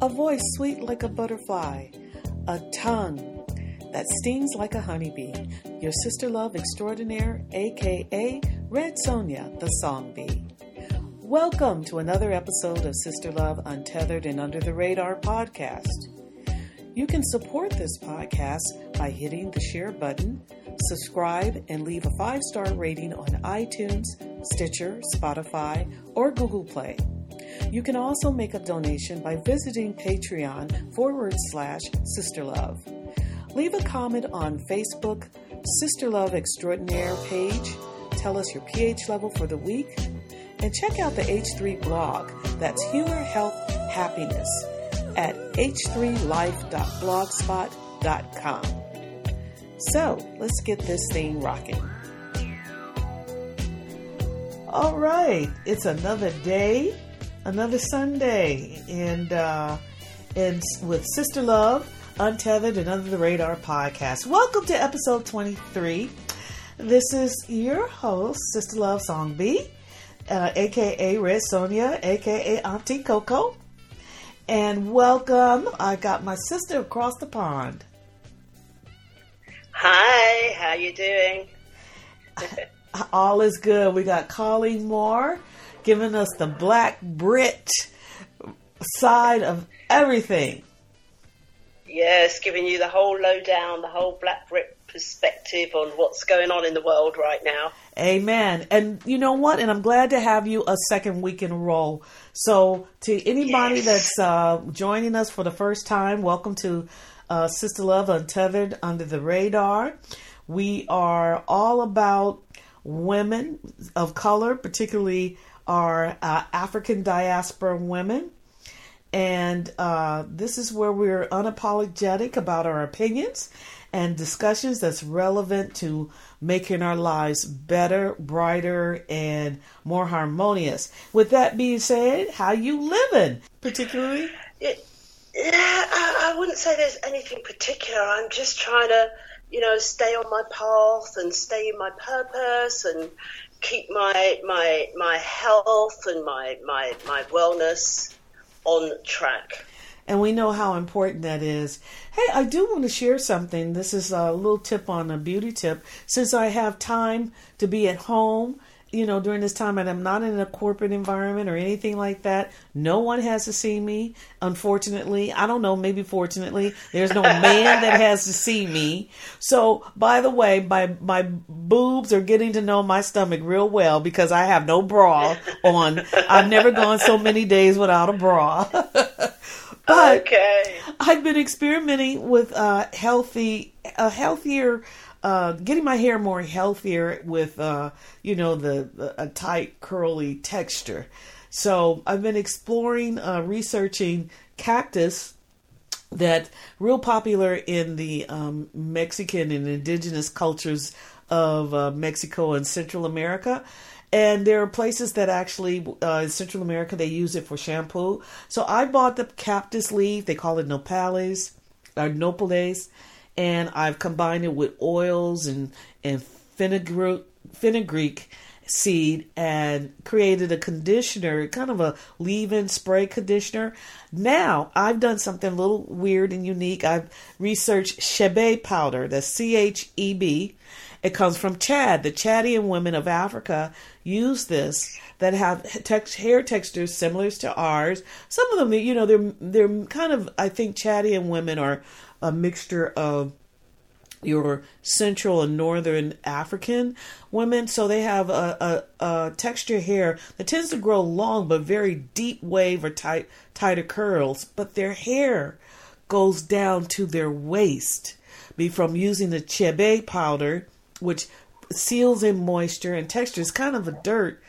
a voice sweet like a butterfly, a tongue that stings like a honeybee. Your sister love extraordinaire, aka Red Sonja, the song bee. Welcome to another episode of Sister Love Untethered and Under the Radar podcast. You can support this podcast by hitting the share button, subscribe, and leave a five star rating on iTunes, Stitcher, Spotify, or Google Play. You can also make a donation by visiting Patreon forward slash Sister Love. Leave a comment on Facebook, Sister Love Extraordinaire page. Tell us your pH level for the week. And check out the H3 blog. That's Humor, Health, Happiness at h3life.blogspot.com. So let's get this thing rocking. All right, it's another day another Sunday, and uh, and with Sister Love, Untethered and Under the Radar podcast. Welcome to episode twenty three. This is your host, Sister Love Song B, uh, aka Red Sonja, aka Auntie Coco, and welcome. I got my sister across the pond. Hi, how you doing? All is good. We got Colleen Moore giving us the black Brit side of everything. Yes, giving you the whole lowdown, the whole black Brit perspective on what's going on in the world right now. Amen. And you know what? And I'm glad to have you a second week in a row. So, to anybody yes. that's uh, joining us for the first time, welcome to uh, Sister Love Untethered Under the Radar. We are all about women of color, particularly are uh, African diaspora women. And uh, this is where we're unapologetic about our opinions and discussions that's relevant to making our lives better, brighter, and more harmonious. With that being said, how you living, particularly? Yeah, I wouldn't say there's anything particular. I'm just trying to, you know, stay on my path and stay in my purpose and keep my my my health and my my my wellness on track. And we know how important that is. Hey, I do want to share something. This is a little tip on a beauty tip. Since I have time to be at home you know, during this time, and I'm not in a corporate environment or anything like that. No one has to see me. Unfortunately, I don't know. Maybe fortunately, there's no man that has to see me. So, by the way, my my boobs are getting to know my stomach real well because I have no bra on. I've never gone so many days without a bra. but okay. I've been experimenting with uh, healthy, a healthier uh, getting my hair more healthier with, uh, you know, the, the, a tight curly texture. So I've been exploring, uh, researching cactus that real popular in the um, Mexican and indigenous cultures of uh, Mexico and Central America. And there are places that actually uh, in Central America they use it for shampoo. So I bought the cactus leaf. They call it nopales or nopales and I've combined it with oils and and fenugreek, seed and created a conditioner, kind of a leave-in spray conditioner. Now I've done something a little weird and unique. I've researched Chebe powder, the C H E B. It comes from Chad. The Chadian women of Africa use this that have tex- hair textures similar to ours. Some of them, you know, they're they're kind of. I think Chadian women are a mixture of your central and northern African women. So they have a, a, a, texture hair that tends to grow long but very deep wave or tight tighter curls, but their hair goes down to their waist. Be from using the chebe powder, which seals in moisture and texture is kind of a dirt.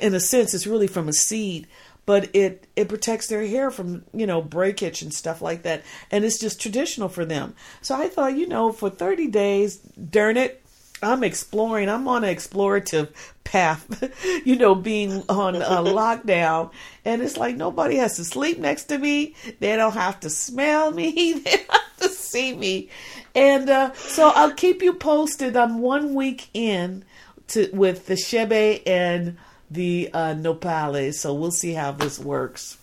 In a sense, it's really from a seed but it it protects their hair from you know breakage and stuff like that. And it's just traditional for them. So i thought you know for 30 days darn it i'm exploring. I'm on an explorative path you know being on a lockdown. And it's like nobody has to sleep next to me. They don't have to smell me. They don't have to see me. And uh, so i'll keep you posted. I'm one week in to with the chebe and the uh, nopales. So we'll see how this works.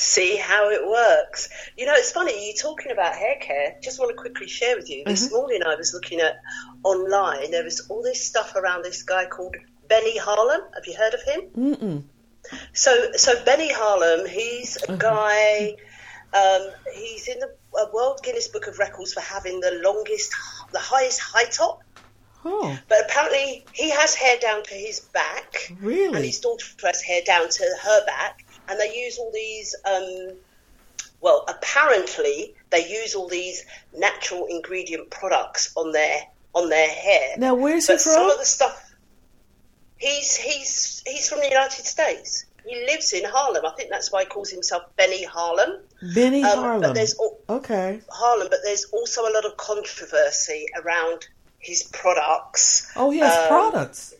see how it works. You know, it's funny, you talking about hair care. Just want to quickly share with you. This Mhm. morning I was looking at online, there was all this stuff around this guy called Benny Harlem. Have you heard of him? Mm-mm. So, so Benny Harlem, he's a Mhm. guy. Um, he's in the uh, World Guinness Book of Records for having the longest, the highest high top. Oh, But apparently, he has hair down to his back, and his daughter has hair down to her back, and they use all these. Um, well, apparently, they use all these natural ingredient products on their on their hair. Now, where's he but some of the stuff. He's he's he's from the United States. He lives in Harlem. I think that's why he calls himself Benny Harlem. Benny Um, Harlem. But there's al- Okay. Harlem, but there's also a lot of controversy around his products. Oh, he has um, products.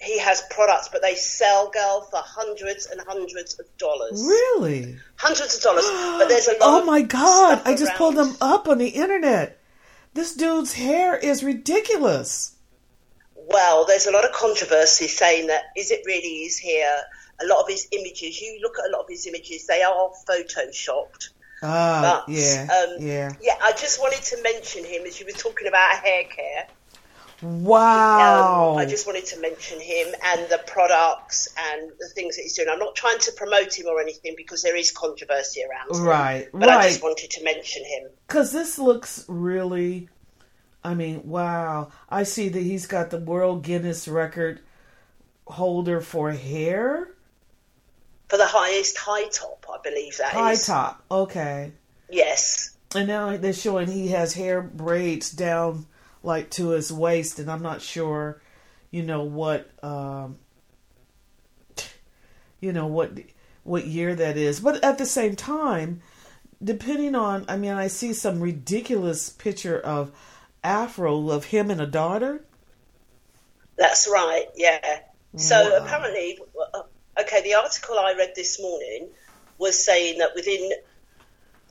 He has products, but they sell, girl, for hundreds and hundreds of dollars. Really? Hundreds of dollars. But there's a lot. Oh my God! I just pulled them up on the internet. This dude's hair is ridiculous. Well, there's a lot of controversy saying that is it really his hair? A lot of his images, you look at a lot of his images, they are photoshopped. Ah, But, yeah, um, yeah. Yeah, I just wanted to mention him as you were talking about hair care. Wow. Um, I just wanted to mention him and the products and the things that he's doing. I'm not trying to promote him or anything because there is controversy around him. right, But I just wanted to mention him. Because this looks really. I mean, wow. I see that he's got the World Guinness record holder for hair. For the highest high top, I believe that High top. Okay. Yes. And now they're showing he has hair braids down like to his waist, and I'm not sure, you know what, um, you know what, what year that is. But at the same time, depending on, I mean, I see some ridiculous picture of Afro of him and a daughter. That's right, yeah. So Wow. apparently, uh, okay, the article I read this morning was saying that within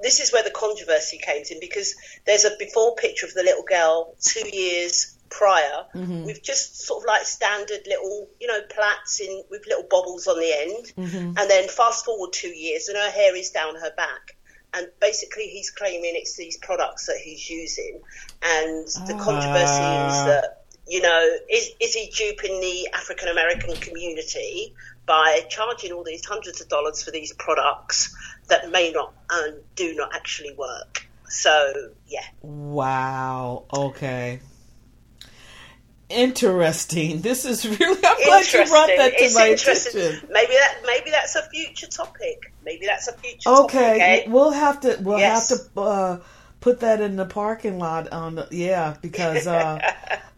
this is where the controversy came in because there's a before picture of the little girl two years prior Mhm. with just sort of like standard little, you know, plaits in with little bobbles on the end, Mhm. and then fast forward two years and her hair is down her back. And basically, he's claiming it's these products that he's using, and the controversy is that you know, is is he duping the African American community by charging all these hundreds of dollars for these products that may not and do not actually work? So yeah, Wow. Okay. Interesting. This is really. I'm glad you brought that to it's my attention. Maybe that maybe that's a future topic. Maybe that's a future topic. Okay, eh? we'll have to we'll Yes. have to uh, put that in the parking lot on the yeah because uh,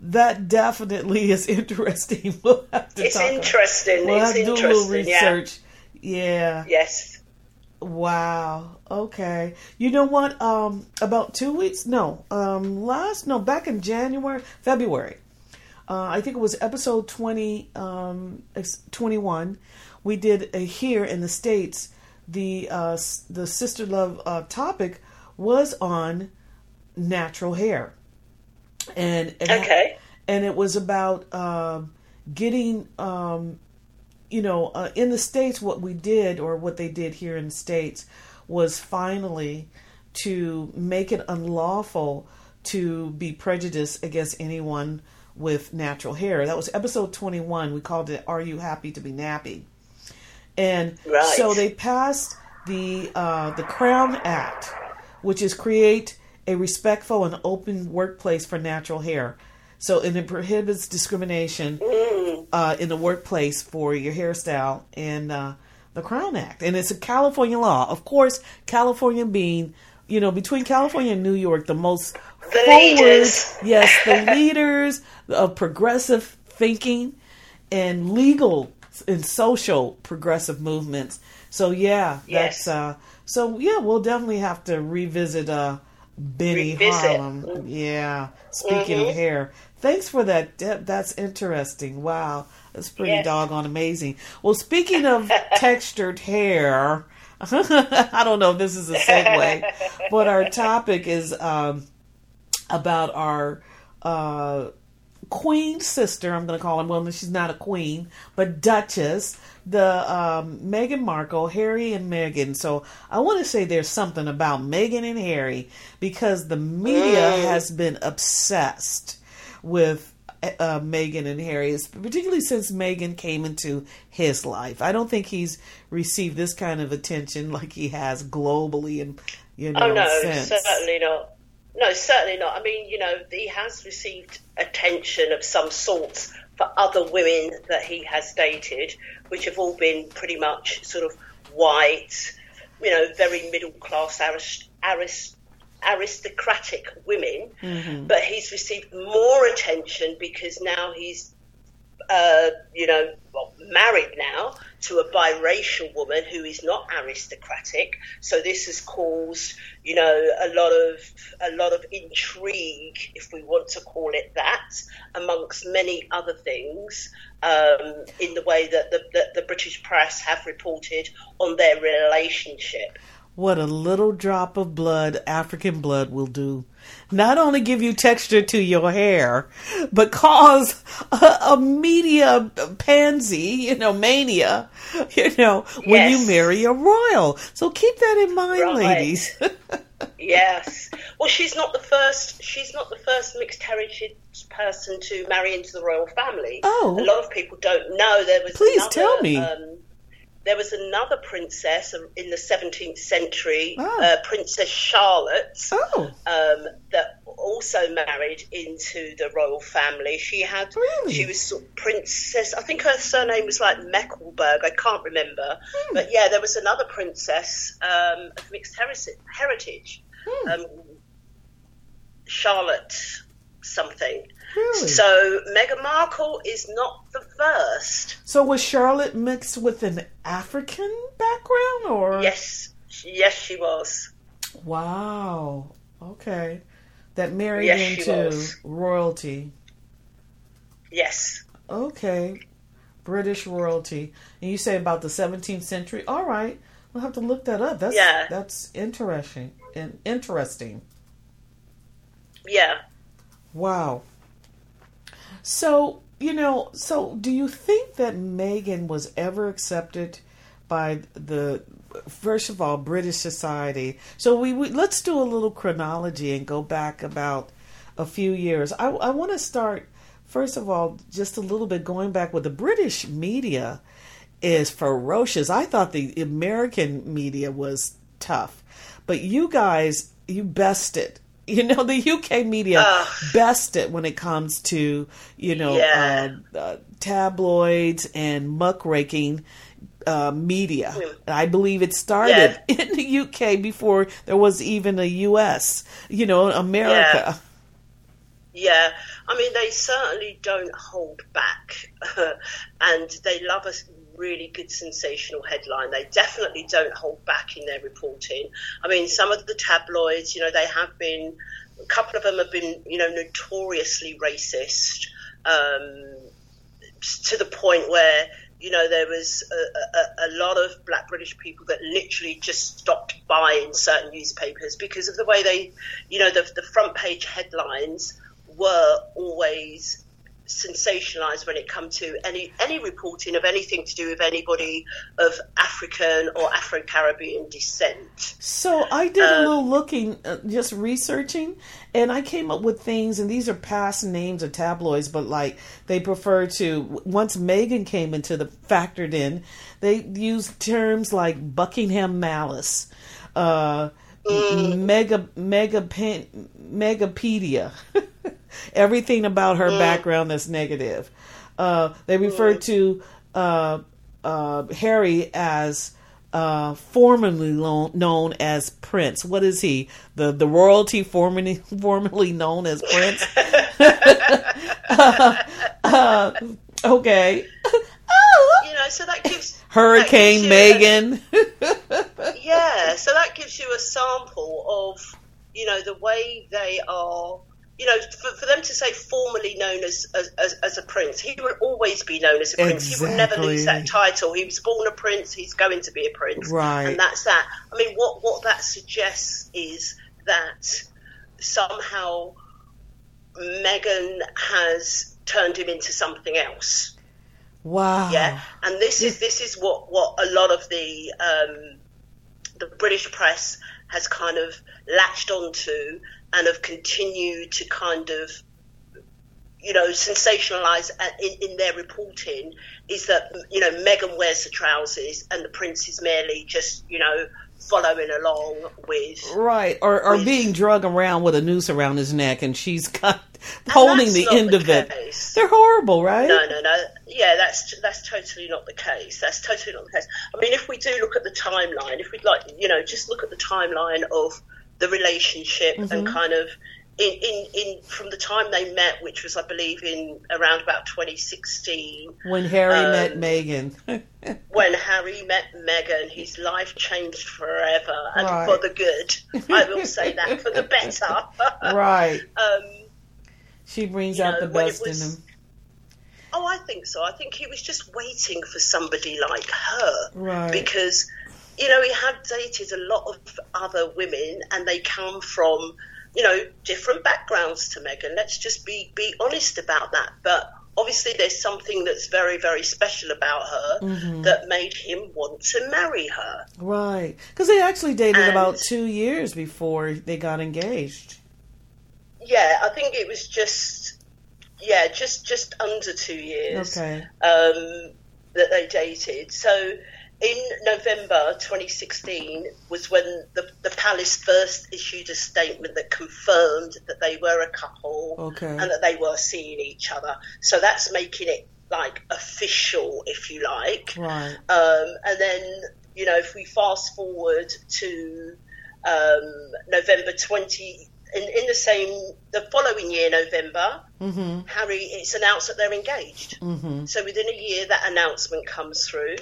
that definitely is interesting. We'll have to It's talk. interesting. We'll it's have to do a little interesting. Yeah. research. Yeah. Yes. Wow. Okay. You know what? Um, about two weeks? No. Um, last no, back in January, February. Uh, I think it was episode twenty, um, twenty one. We did a here in the states. The uh, the sister love uh, topic was on natural hair, and it Okay. and it was about um, getting um, you know uh, in the states what we did or what they did here in the states was finally to make it unlawful to be prejudiced against anyone with natural hair that was episode 21 we called it are you happy to be nappy and Right. so they passed the uh, the Crown Act, which is create a respectful and open workplace for natural hair. So and it prohibits discrimination uh, in the workplace for your hairstyle and uh, the Crown Act, and it's a California law. Of course, California being you know between California and New York, the most The forward, leaders. yes, the leaders of progressive thinking and legal and social progressive movements. So yeah, Yes. that's uh so yeah, we'll definitely have to revisit uh Benny Revisit. Harlem. Yeah. Speaking of Mhm. hair. Thanks for that. That's interesting. Wow. That's pretty Yes. doggone amazing. Well, speaking of textured hair, I don't know if this is a segue, but our topic is um, about our uh, queen sister. I'm going to call her. Well, she's not a queen, but Duchess the um, Meghan Markle, Harry and Meghan. So I want to say there's something about Meghan and Harry because the media Mm. has been obsessed with uh, Meghan and Harry, particularly since Meghan came into his life. I don't think he's received this kind of attention like he has globally, and you know, Oh no, since. certainly not. No, certainly not. I mean, you know, he has received attention of some sorts for other women that he has dated, which have all been pretty much sort of white, you know, very middle class, arist- arist- aristocratic women. Mhm. But he's received more attention because now he's, uh, you know, well, married now to a biracial woman who is not aristocratic. So this has caused, you know, a lot of a lot of intrigue, if we want to call it that, amongst many other things. Um, in the way that the, that the British press have reported on their relationship. What a little drop of blood, African blood, will do. Not only give you texture to your hair, but cause a, a media pansy, you know, mania, you know, when you marry a royal. So keep that in mind, Right. ladies. Yes. Well, she's not the first. She's not the first mixed heritage person to marry into the royal family. Oh. a lot of people don't know there was. Please another, tell me. Um, there was another princess in the 17th century, Ah. uh, Princess Charlotte, oh, um, that also married into the royal family. She had, Really? she was sort of princess. I think her surname was like Mecklenburg. I can't remember, Hmm. but yeah, there was another princess um, of mixed heritage, Hmm. um, Charlotte something. Really? So, Meghan Markle is not the first. So was Charlotte mixed with an African background, or Yes, yes, she was. Wow. Okay. That married Yes, into royalty. Yes. Okay. British royalty. And you say about the 17th century. All right. We'll have to look that up. That's Yeah. that's interesting. And interesting. Yeah. Wow. So, you know, so do you think that Meghan was ever accepted by the first of all British society? So we, we let's do a little chronology and go back about a few years. I I want to start first of all just a little bit going back with the British media is ferocious. I thought the American media was tough, but you guys, you bested. You know, the UK media Ugh. bested when it comes to, you know, Yeah. uh, uh, tabloids and muckraking uh, media. Mm. I believe it started in the UK before there was even a US, you know, America. Yeah, I mean, they certainly don't hold back, and they love a really good sensational headline. They definitely don't hold back in their reporting. I mean, some of the tabloids, you know, they have been, a couple of them have been, you know, notoriously racist um, to the point where. You know, there was a, a, a lot of black British people that literally just stopped buying certain newspapers because of the way they, you know, the, the front page headlines were always sensationalized when it come to any any reporting of anything to do with anybody of African or Afro Caribbean descent. So I did a Um, little looking, uh, just researching, and I came up with things. And these are past names of tabloids, but like they prefer to. Once Meghan came into the factored in, they used terms like Buckingham Malice, uh, mega mega pen, megapedia, everything about her background that's negative. Uh, they refer to uh, uh, Harry as uh, formerly lo- known as Prince. What is he? The the royalty formerly formerly known as Prince. Uh, okay. oh, You know, so that gives Hurricane you a- Meghan. yeah, so that gives you a sample of you know the way they are. You know, for, for them to say formerly known as, as, as, a prince, he will always be known as a prince. He will never lose that title. He was born a prince. He's going to be a prince, Right. And that's that. I mean, what what that suggests is that somehow Meghan has turned him into something else. Wow. Yeah, and this is this is what what a lot of the um, the British press has kind of latched onto and have continued to kind of you know sensationalize in, in their reporting is that you know Meghan wears the trousers and the prince is merely just you know following along with right or, or with, being drug around with a noose around his neck and she's got holding the end the of it. they're horrible right? No no no. Yeah that's that's totally not the case. That's totally not the case. I mean if we do look at the timeline if we'd like you know just look at the timeline of the relationship mm-hmm. and kind of in, in, in from the time they met, which was I believe in around about 2016. When Harry um, met Meghan. when Harry met Meghan, his life changed forever and right. for the good. I will say that for the better. right. Um, she brings out know, the best was, in him. Oh, I think so. I think he was just waiting for somebody like her. Right. Because, you know, he had dated a lot of other women and they come from you know, different backgrounds to Meghan. Let's just be be honest about that. But obviously, there's something that's very very special about her mm-hmm. that made him want to marry her. Right, because they actually dated and, about two years before they got engaged. Yeah, I think it was just yeah, just just under two years. Okay. Um, that they dated. So in November 2016 was when the, the palace first issued a statement that confirmed that they were a couple okay. and that they were seeing each other. So that's making it like official, if you like. Right. Um, and then, you know, if we fast forward to um, November 20, in, in, the same, the following year, November, mm-hmm. Harry, it's announced that they're engaged. Mm-hmm. So within a year, that announcement comes through.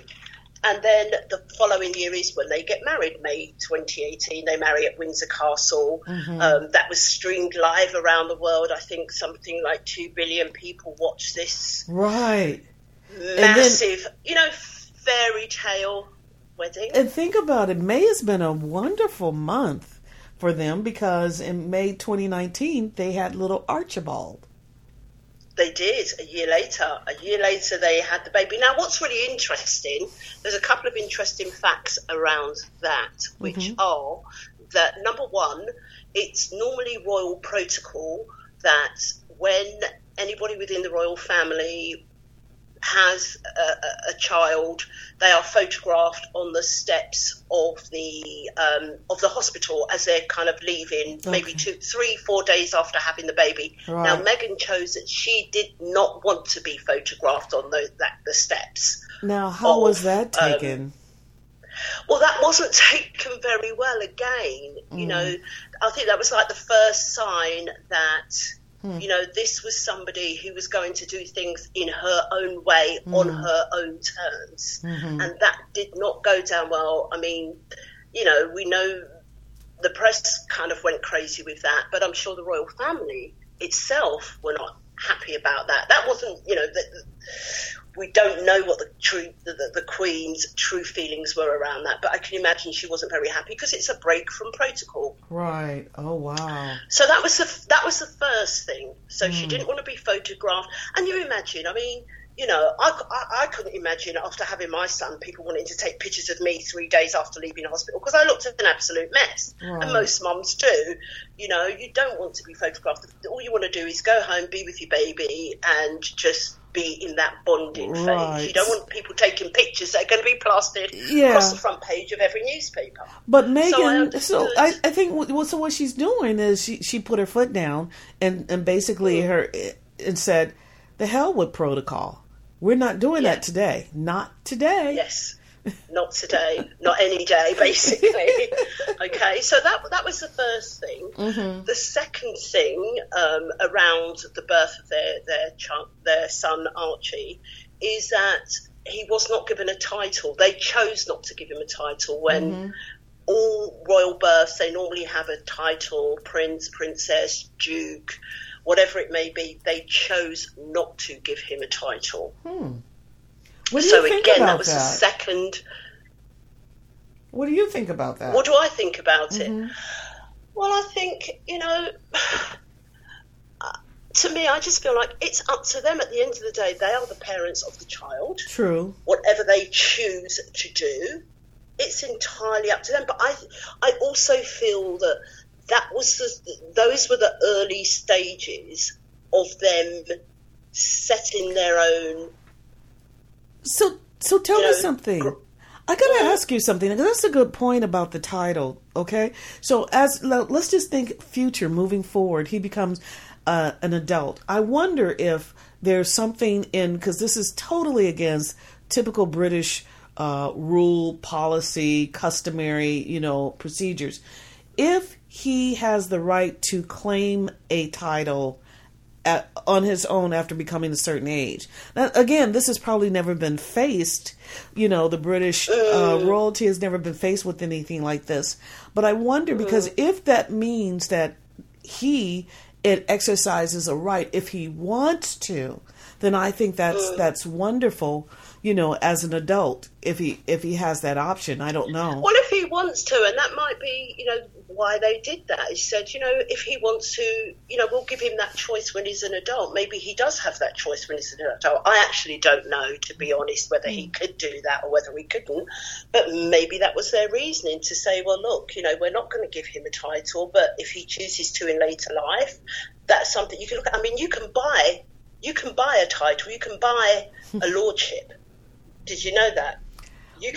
And then the following year is when they get married, May 2018. They marry at Windsor Castle. Mm-hmm. Um, that was streamed live around the world. I think something like 2 billion people watched this. Right. Massive, then, you know, fairy tale wedding. And think about it May has been a wonderful month for them because in May 2019 they had little Archibald. They did a year later. A year later, they had the baby. Now, what's really interesting, there's a couple of interesting facts around that, which mm-hmm. are that number one, it's normally royal protocol that when anybody within the royal family has a, a, child, they are photographed on the steps of the um, of the hospital as they're kind of leaving, okay. maybe two, three, four days after having the baby. Right. Now, Meghan chose that she did not want to be photographed on the, that, the steps. Now, how of, was that um, taken? Um, well, that wasn't taken very well. Again, mm. you know, I think that was like the first sign that Hmm. You know, this was somebody who was going to do things in her own way, hmm. on her own terms. Mm-hmm. And that did not go down well. I mean, you know, we know the press kind of went crazy with that, but I'm sure the royal family itself were not happy about that. That wasn't, you know, the, we don't know what the true the, the, the, Queen's true feelings were around that, but I can imagine she wasn't very happy because it's a break from protocol. Right. Oh wow. So that was the that was the first thing. So mm. she hmm. didn't want to be photographed, and you imagine, I mean. You know, I, I, I, couldn't imagine after having my son, people wanting to take pictures of me three days after leaving hospital because I looked an absolute mess. Right. And most mums do. You know, you don't want to be photographed. All you want to do is go home, be with your baby, and just be in that bonding right. phase. You don't want people taking pictures that are going to be plastered yeah. across the front page of every newspaper. But Meghan, so, so I, I, think what, so what she's doing is she, she put her foot down and, and basically mm. her and said, the hell with protocol. We're not doing yeah. that today. Not today. Yes not today, not any day, basically. okay, so that that was the first thing. Mm-hmm. The second thing um, around the birth of their their child, their son Archie is that he was not given a title. They chose not to give him a title when. Mm-hmm. All royal births, they normally have a title, prince, princess, duke, whatever it may be. They chose not to give him a title. Hmm. What do you so think again, about that was that? the second. What do you think about that? What do I think about mm-hmm. it? Well, I think you know, to me, I just feel like it's up to them. At the end of the day, they are the parents of the child. True. Whatever they choose to do, it's entirely up to them. But I, I also feel that that was the, those were the early stages of them setting their own. So, so tell You me something. gr- I gotta Yeah. ask you something. That's a good point about the title. Okay, so as let's just think future, moving forward, he becomes uh, an adult. I wonder if there's something in because this is totally against typical British uh, rule, policy, customary, you know, procedures. If he has the right to claim a title at, on his own after becoming a certain age. Now, again, this has probably never been faced. You know, the British uh, royalty has never been faced with anything like this. But I wonder because if that means that he it exercises a right if he wants to, then I think that's that's wonderful. You know, as an adult, if he if he has that option, I don't know. Well, if he wants to, and that might be, you know, why they did that. He said, you know, if he wants to, you know, we'll give him that choice when he's an adult. Maybe he does have that choice when he's an adult. I actually don't know, to be honest, whether he mm. could do that or whether he couldn't. But maybe that was their reasoning to say, well, look, you know, we're not going to give him a title, but if he chooses to in later life, that's something you can look at. I mean, you can buy, you can buy a title, you can buy a lordship. Did you know that?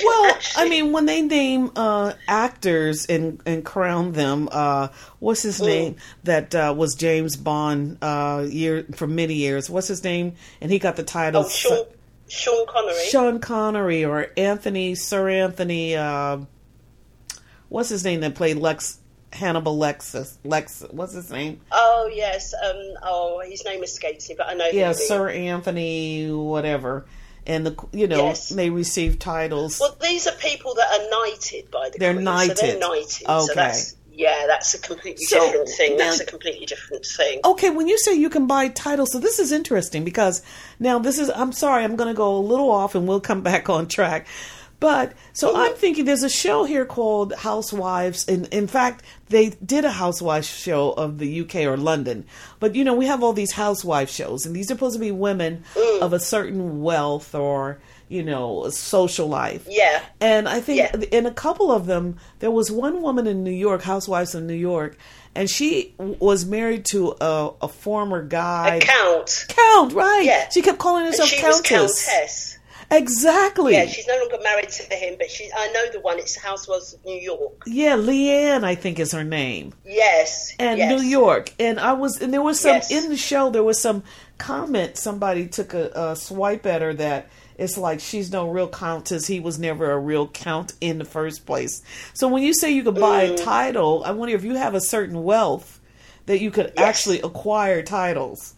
Well, actually, I mean, when they name uh, actors and and crown them, uh, what's his name? That uh, was James Bond uh, year for many years. What's his name? And he got the title Oh, Sean, Sean Connery. Sean Connery or Anthony Sir Anthony. Uh, what's his name that played Lex Hannibal Lexus? Lex. What's his name? Oh yes. Um. Oh, his name escapes me, but I know. Yeah. Sir Anthony, whatever. And the you know Yes. they receive titles. Well, these are people that are knighted by the They're Queen, So they're knighted. knighted. Okay. So that's yeah, that's a completely So, different thing. now- That's a completely different thing. Okay, when you say you can buy titles, so this is interesting because now this is, I'm sorry, I'm going to go a little off and we'll come back on track. But so I'm thinking there's a show here called Housewives. And in fact, they did a housewife show of the UK or London. But you know, we have all these housewife shows, and these are supposed to be women mm. of a certain wealth or, you know, social life. Yeah. And I think Yeah. in a couple of them, there was one woman in New York, Housewives of New York, and she was married to a, a former guy. A count. Count, right? Yeah. She kept calling And herself she was Countess. Exactly. Yeah, she's no longer married to him, but she. I know the one. It's Housewives of New York. Yeah, Leanne, I think is her name. Yes. And yes. New York. And I was, and there was some, Yes. in the show, there was some comment, somebody took a, a swipe at her that it's like she's no real countess. He was never a real count in the first place. So when you say you could buy Mm. a title, I wonder if you have a certain wealth that you could Yes. actually acquire titles.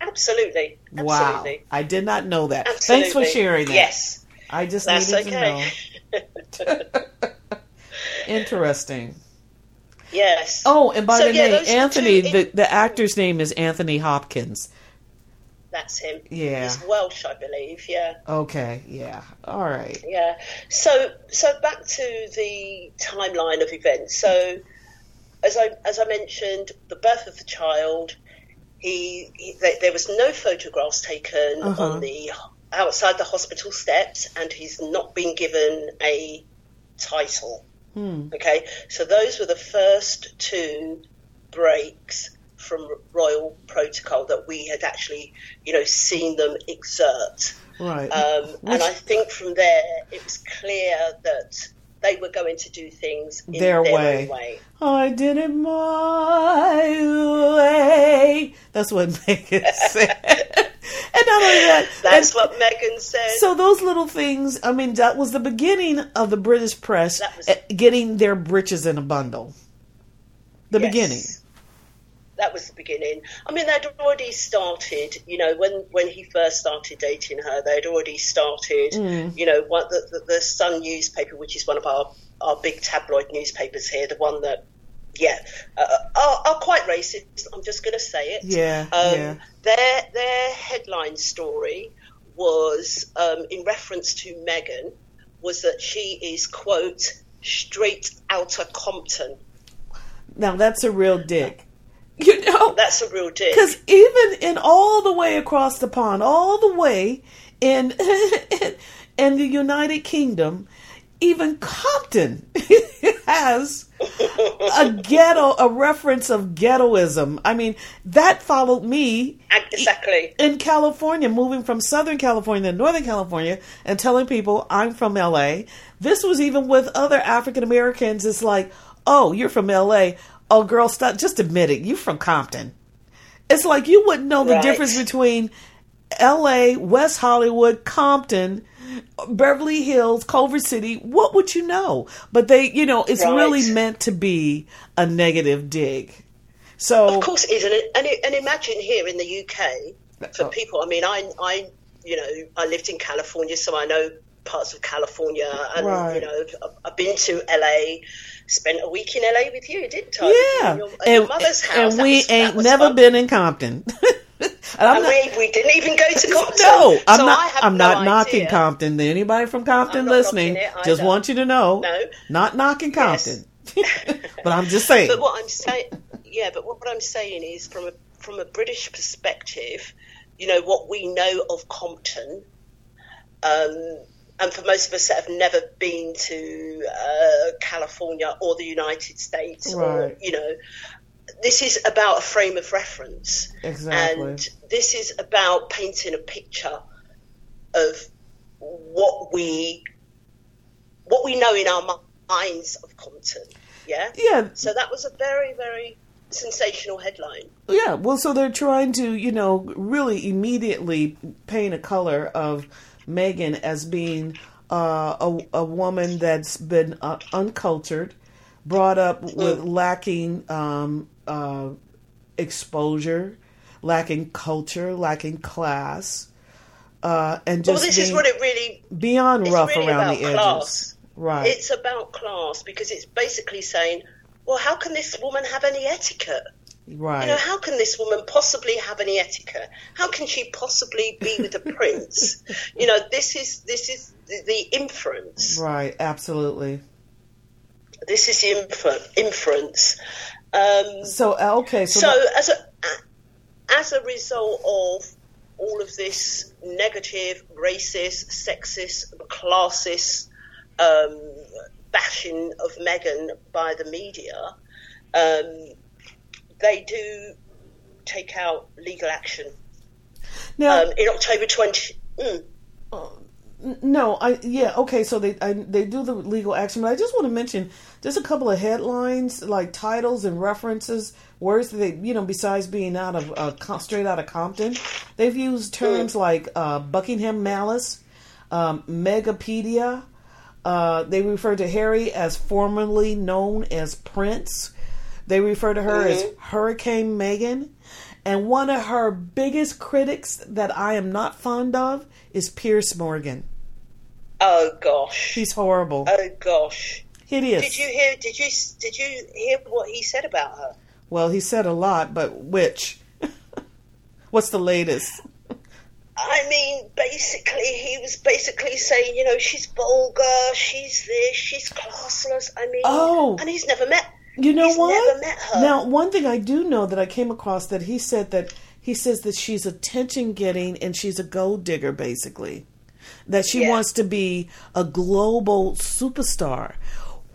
Absolutely. Wow. I did not know that. Absolutely. Thanks for sharing that. Yes. I just That's needed okay. to know. Interesting. yes. Oh, and by So, the yeah, name, the Anthony, the, the actor's name is Anthony Hopkins. That's him. Yeah. He's Welsh, I believe. Yeah. Okay, yeah. All right. Yeah. So so back to the timeline of events. So as I as I mentioned, the birth of the child. He, he there, there was no photographs taken Uh-huh. on the outside the hospital steps, and he's not been given a title. Hmm. Okay, so those were the first two breaks from royal protocol that we had actually, you know, seen them exert. Right. Um, Which- and I think from there it was clear that they were going to do things in Their their, way. way. I did it my way. That's what Meghan said. and not only that, That's and what Meghan said. so those little things. I mean, that was the beginning of the British press was- getting their britches in a bundle. The Yes. beginning. That was the beginning. I mean, they'd already started. You know, when when he first started dating her, they'd already started. Mm. You know, what the, the the Sun newspaper, which is one of our our big tabloid newspapers here, the one that. Yeah, uh, are, are quite racist. I'm just going to say it. Yeah, Um, yeah. Their their headline story was um, in reference to Meghan was that she is quote straight out of Compton. Now that's a real dick. You know, That's a real dig. because even in all the way across the pond, all the way in in the United Kingdom, even Compton has a ghetto, a reference of ghettoism. I mean, that followed me Exactly. in California, moving from Southern California to Northern California and telling people I'm from LA. This was even with other African Americans. It's like, oh, you're from LA. Oh, girl, stop. Just admit it. You're from Compton. It's like you wouldn't know the Right. difference between LA, West Hollywood, Compton, Beverly Hills, Culver City. What would you know? But they, you know, it's Right. really meant to be a negative dig. So, Of course it is, and, and, and imagine here in the UK for Oh. people. I mean, I, I, you know, I lived in California, so I know parts of California, and Right. you know, I've been to LA, spent a week in LA with you, didn't I? Yeah, in your, in your mother's house, and we was- ain't never fun. been in Compton. and I'm And not, we, we didn't even go to Compton. no, I'm so not. I'm no not knocking. Compton. Anybody from Compton listening, just want you to know, No. not knocking Yes. Compton. but I'm just saying. But what I'm saying, yeah, but what, what I'm saying is, from a from a British perspective, you know what we know of Compton, um, and for most of us that have never been to uh, California or the United States, or you know, this is about a frame of reference, Exactly. and this is about painting a picture of what we what we know in our minds of Compton. Yeah. yeah, So that was a very, very sensational headline. Yeah, well, so they're trying to, you know, really immediately paint a color of Meghan as being uh, a, a woman that's been uh, uncultured, brought up with lacking um, uh, exposure, lacking culture, lacking class, uh, and Well, this is what it really. beyond rough really around the edges. Right. It's about class because it's basically saying, well, how can this woman have any etiquette? Right. You know, how can this woman possibly have any etiquette? How can she possibly be with a prince? You know, this is this is the, the inference. right. Absolutely. This is the infer- inference. Um, So uh, okay. So, so that- as a as a result of all of this negative, racist, sexist, classist um, bashing of Meghan by the media, um, they do take out legal action. now, Um, in October 20. Mm, No, I yeah okay. So they I, they do the legal action, but I just want to mention just a couple of headlines, like titles and references, words that they you know besides being out of uh, straight out of Compton, they've used terms like uh, Buckingham Malice, um, Megapedia. Uh, they refer to Harry as formerly known as Prince. They refer to her as mm-hmm. Hurricane Meghan. And one of her biggest critics that I am not fond of is Piers Morgan. oh gosh. He's horrible. Oh gosh. Hideous. Did you hear? Did you did you hear what he said about her? Well, he said a lot, but which? What's the latest? I mean, basically, he was basically saying, you know, she's vulgar, she's this, she's classless. I mean, Oh. and he's never met. You know he's what? Never met her. Now, one thing I do know that I came across that he said that he says that she's attention getting and she's a gold digger, basically. That she Yeah. wants to be a global superstar.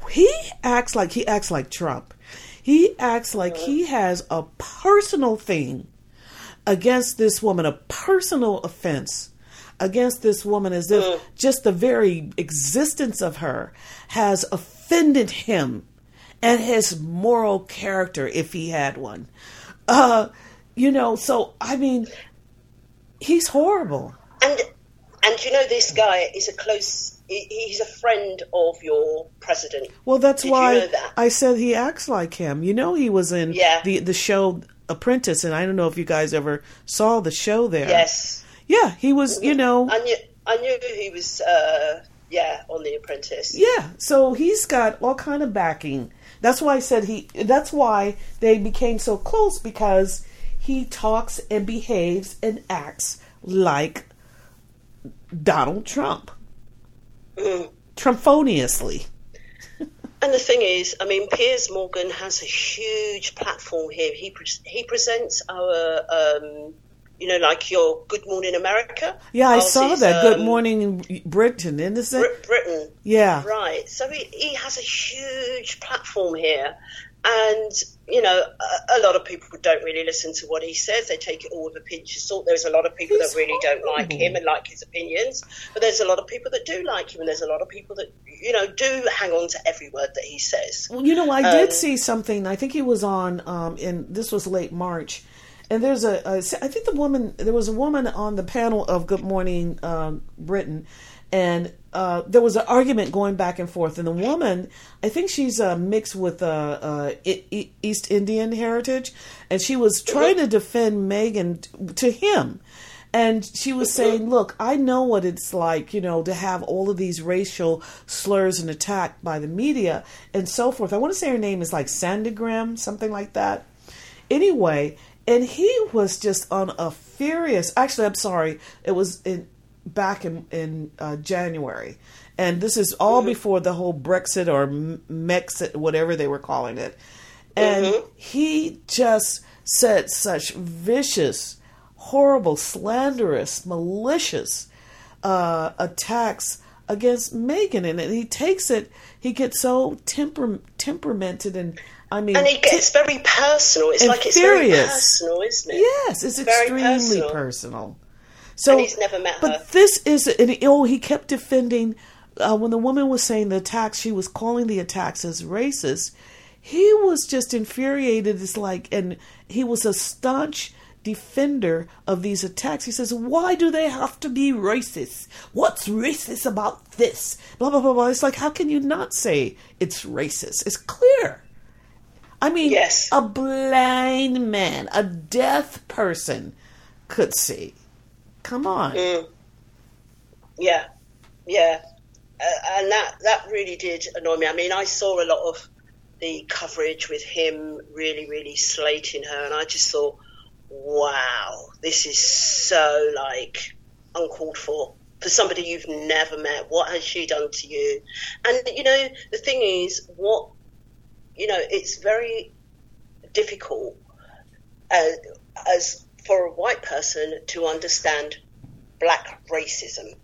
He acts like he acts like Trump. He acts like he mm-hmm. has a personal thing against this woman, a personal offense against this woman, as if mm. just the very existence of her has offended him and his moral character, if he had one. Uh, you know, so I mean, he's horrible. And and you know, this guy is a close. He's a friend of your president. Well, that's Did you why know that? I said he acts like him. You know, he was in Yeah. the the show Apprentice, and I don't know if you guys ever saw the show there. Yes, Yeah, he was. You know, I knew. I knew he was. Uh, yeah, on The Apprentice. Yeah, so he's got all kind of backing. That's why I said he. That's why they became so close because he talks and behaves and acts like Donald Trump, Mm. Trumponiously. And And the thing is, I mean, Piers Morgan has a huge platform here. He pre- he presents our, um, you know, like your Good Morning America. Yeah, I saw is, that. Good um, morning, Britain, isn't it? Brit- Britain. yeah. Right. So he, he has a huge platform here. And, you know, a, a lot of people don't really listen to what he says. They take it all with a pinch of salt. There's a lot of people He's that really don't like him and like his opinions. But there's a lot of people that do like him. And there's a lot of people that, you know, do hang on to every word that he says. Well, you know, I did Um, see something. I think he was on, um, in this was late March, and there's a, a. I think the woman there was a woman on the panel of Good Morning um, Britain, and uh, there was an argument going back and forth. And the woman, I think she's uh, mixed with uh, uh, East Indian heritage, and she was trying to defend Meghan to him. And she was saying, Look, I know what it's like, you know, to have all of these racial slurs and attack by the media and so forth. I want to say her name is like Sandigram, something like that. Anyway, and he was just on a furious. Actually, I'm sorry, it was in back in in uh, January, and this is all before the whole Brexit or Mexit, whatever they were calling it. And he just said such vicious, horrible, slanderous, malicious uh, attacks against Meghan, and he takes it. He gets so temper temperamented, and I mean, And it gets very personal. It's like it's very personal, isn't it? Yes, it's Very extremely personal. personal. So, And he's never met but her. this is, and oh, he kept defending uh, when the woman was saying the attacks. She was calling the attacks as racist. He was just infuriated. It's like, and he was a staunch defender of these attacks. He says, "Why do they have to be racist? What's racist about this?" Blah blah blah blah. It's like, how can you not say it's racist? It's clear. I mean, Yes. a blind man, a deaf person could see. Come on. Mm. Yeah, yeah, uh, and that that really did annoy me. I mean, I saw a lot of the coverage with him really, really slating her, and I just thought, wow, this is so like uncalled for for somebody you've never met. What has she done to you? And you know, the thing is, what you know, it's very difficult uh, as for a white person to understand black racism.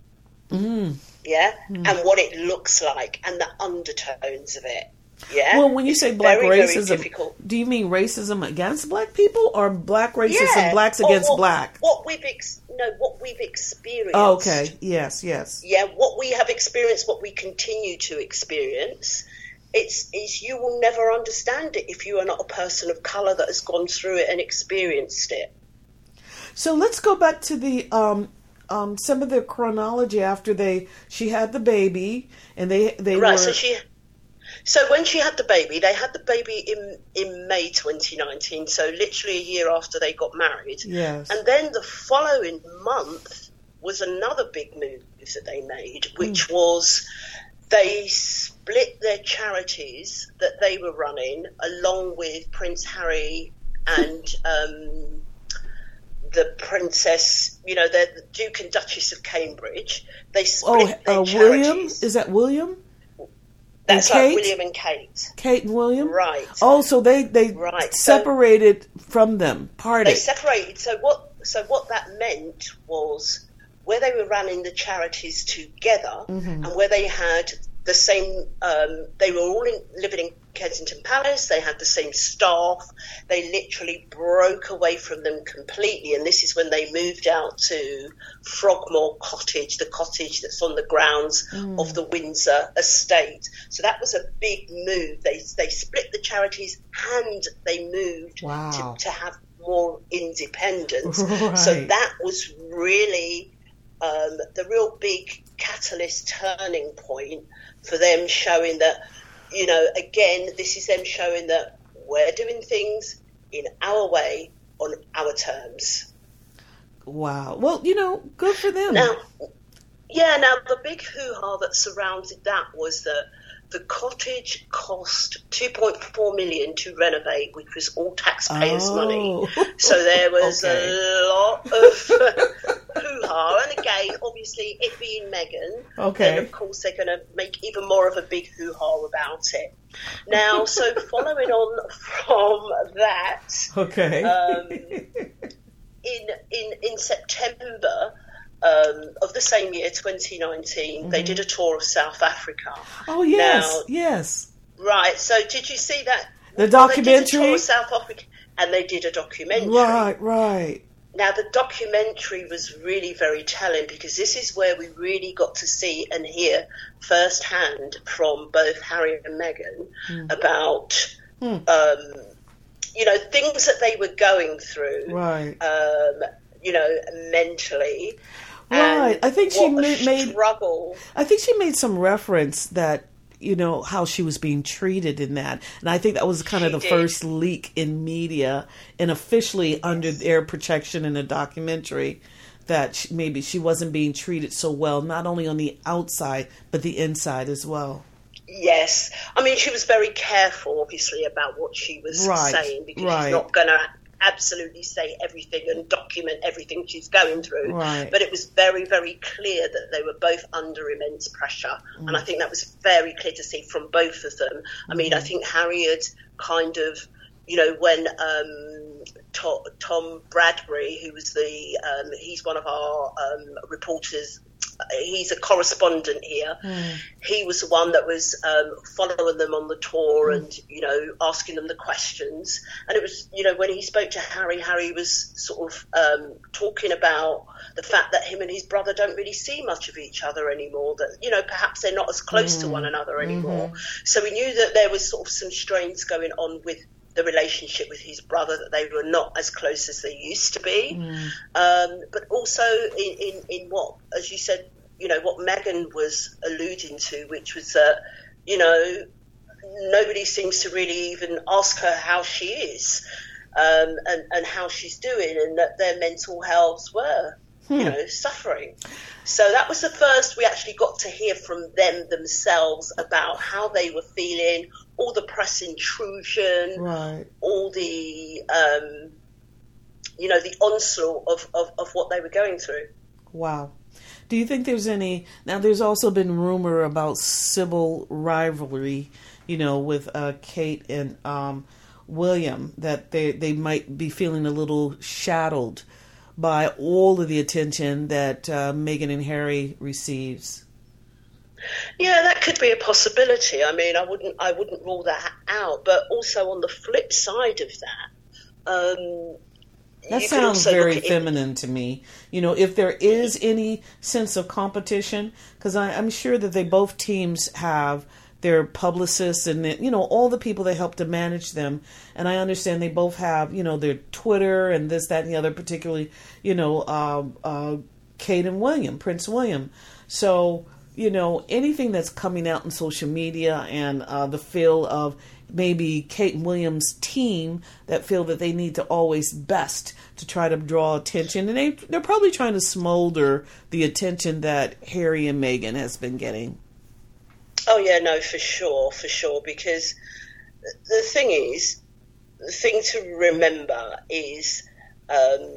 Mm. Yeah, and what it looks like and the undertones of it. Yeah. Well, when you say black very, very racism, difficult. do you mean racism against black people or black racism yeah, blacks or against what, black? What we've ex- no, what we've experienced. Oh, okay. Yes, yes. Yeah, what we have experienced, what we continue to experience. It's, it's you will never understand it if you are not a person of color that has gone through it and experienced it. So let's go back to the um, um, some of the chronology after they she had the baby and they they Right. were So she. So when she had the baby, they had the baby in in May 2019. So literally a year after they got married. yes And then the following month was another big move that they made, which Hmm. was they split their charities that they were running along with Prince Harry and um, the Princess, you know, the, Duke and Duchess of Cambridge. They oh split their uh, William is that William That's and like Kate? William and Kate. Kate and William Right. oh so they they Right, so- separated from them parted They separated. So what? So what that meant was where they were running the charities together, Mm-hmm. and where they had the same. Um, they were all in, living in Kensington Palace. They had the same staff. They literally broke away from them completely, and this is when they moved out to Frogmore Cottage, the cottage that's on the grounds Mm. of the Windsor estate. So that was a big move. They they split the charities and they moved Wow. to, to have more independence. So that was really um, the real big catalyst turning point for them showing that, you know, again, this is them showing that we're doing things in our way on our terms. wow well you know good for them Now, yeah, now the big hoo ha that surrounded that was that the cottage cost 2.4 million to renovate, which was all taxpayers' money. Oh. So there was Okay. a lot of hoo ha. And again, obviously, it being Meghan, Okay. then of course they're going to make even more of a big hoo ha about it. Now, so following on from that, Okay. um, in in in September um, of the same year, 2019, they did a tour of South Africa. oh yes, now- yes. Right. So, did you see that? The Well, they did a documentary. tour of South Africa, and they did a documentary. Right, right. Now, the documentary was really very telling because this is where we really got to see and hear firsthand from both Harry and Meghan Hmm. about, um, you know, things that they were going through, Right. um, you know, mentally. Right. I think she what a ma- made- struggle. I think she made some reference that you know how she was being treated in that, and I think that was kind of the did. first leak in media and officially under their protection in a documentary that she, maybe she wasn't being treated so well, not only on the outside but the inside as well. Yes, I mean she was very careful, obviously, about what she was Right, saying because right. she's not going to absolutely say everything and document everything she's going through. Right. But it was very, very clear that they were both under immense pressure, and Mm. I think that was very clear to see from both of them. I mean, I Mm-hmm. think Harriet kind of, you know, when um, Tom, Tom Bradby, who was the, um, he's one of our um, reporters. He's a correspondent here. He was the one that was um, following them on the tour and you know asking them the questions. And it was you know when he spoke to harry harry was sort of um, talking about the fact that him and his brother don't really see much of each other anymore that you know perhaps they're not as close to one another anymore. So we knew that there was sort of some strains going on with the relationship with his brother that they were not as close as they used to be. Um, but also in, in, in what, as you said, you know, what Meghan was alluding to, which was that, you know, nobody seems to really even ask her how she is um, and, and how she's doing, and that their mental healths were, you know, suffering. So that was the first we actually got to hear from them themselves about how they were feeling, all the press intrusion, Right. all the um, you know the onslaught of, of, of what they were going through. Wow. Do you think there's any now? There's also been rumor about civil rivalry, you know, with uh, Kate and um, William that they they might be feeling a little shadowed by all of the attention that uh, Meghan and Harry receives. Yeah, that could be a possibility. I mean, I wouldn't I wouldn't rule that out. But also on the flip side of that, um, That sounds very look at it- feminine to me. You know, if there is any sense of competition, because I'm sure that they both teams have their publicists and you know all the people that help to manage them, and I understand they both have you know their Twitter and this, that, and the other. Particularly, you know, uh, uh, Kate and William, Prince William. So you know anything that's coming out in social media and uh, the feel of maybe Kate Williams' team that feel that they need to always best to try to draw attention, and they they're probably trying to smolder the attention that Harry and Meghan has been getting. Oh yeah, no, for sure, for sure. Because the thing is, the thing to remember is um,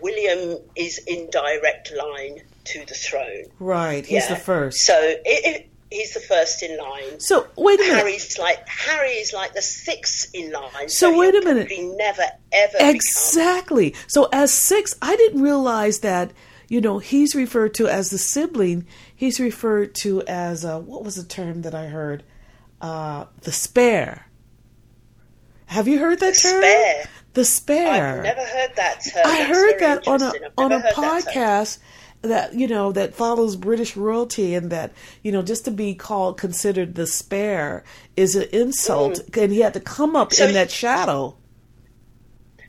William is in direct line to the throne. Right, he's the first. So it, it, he's the first in line. So wait a minute. Harry's like Harry is like the sixth in line. So he'll wait a minute. probably never ever become Exactly. So as six, I didn't realize that. You know, he's referred to as the sibling. He's referred to as uh, what was the term that I heard? Uh, the spare. Have you heard that term? spare. The spare. I've never heard that term. I That's heard that on a on a podcast that you know that follows British royalty, and that you know just to be called considered the spare is an insult, and he had to come up Mm. So in he- that shadow.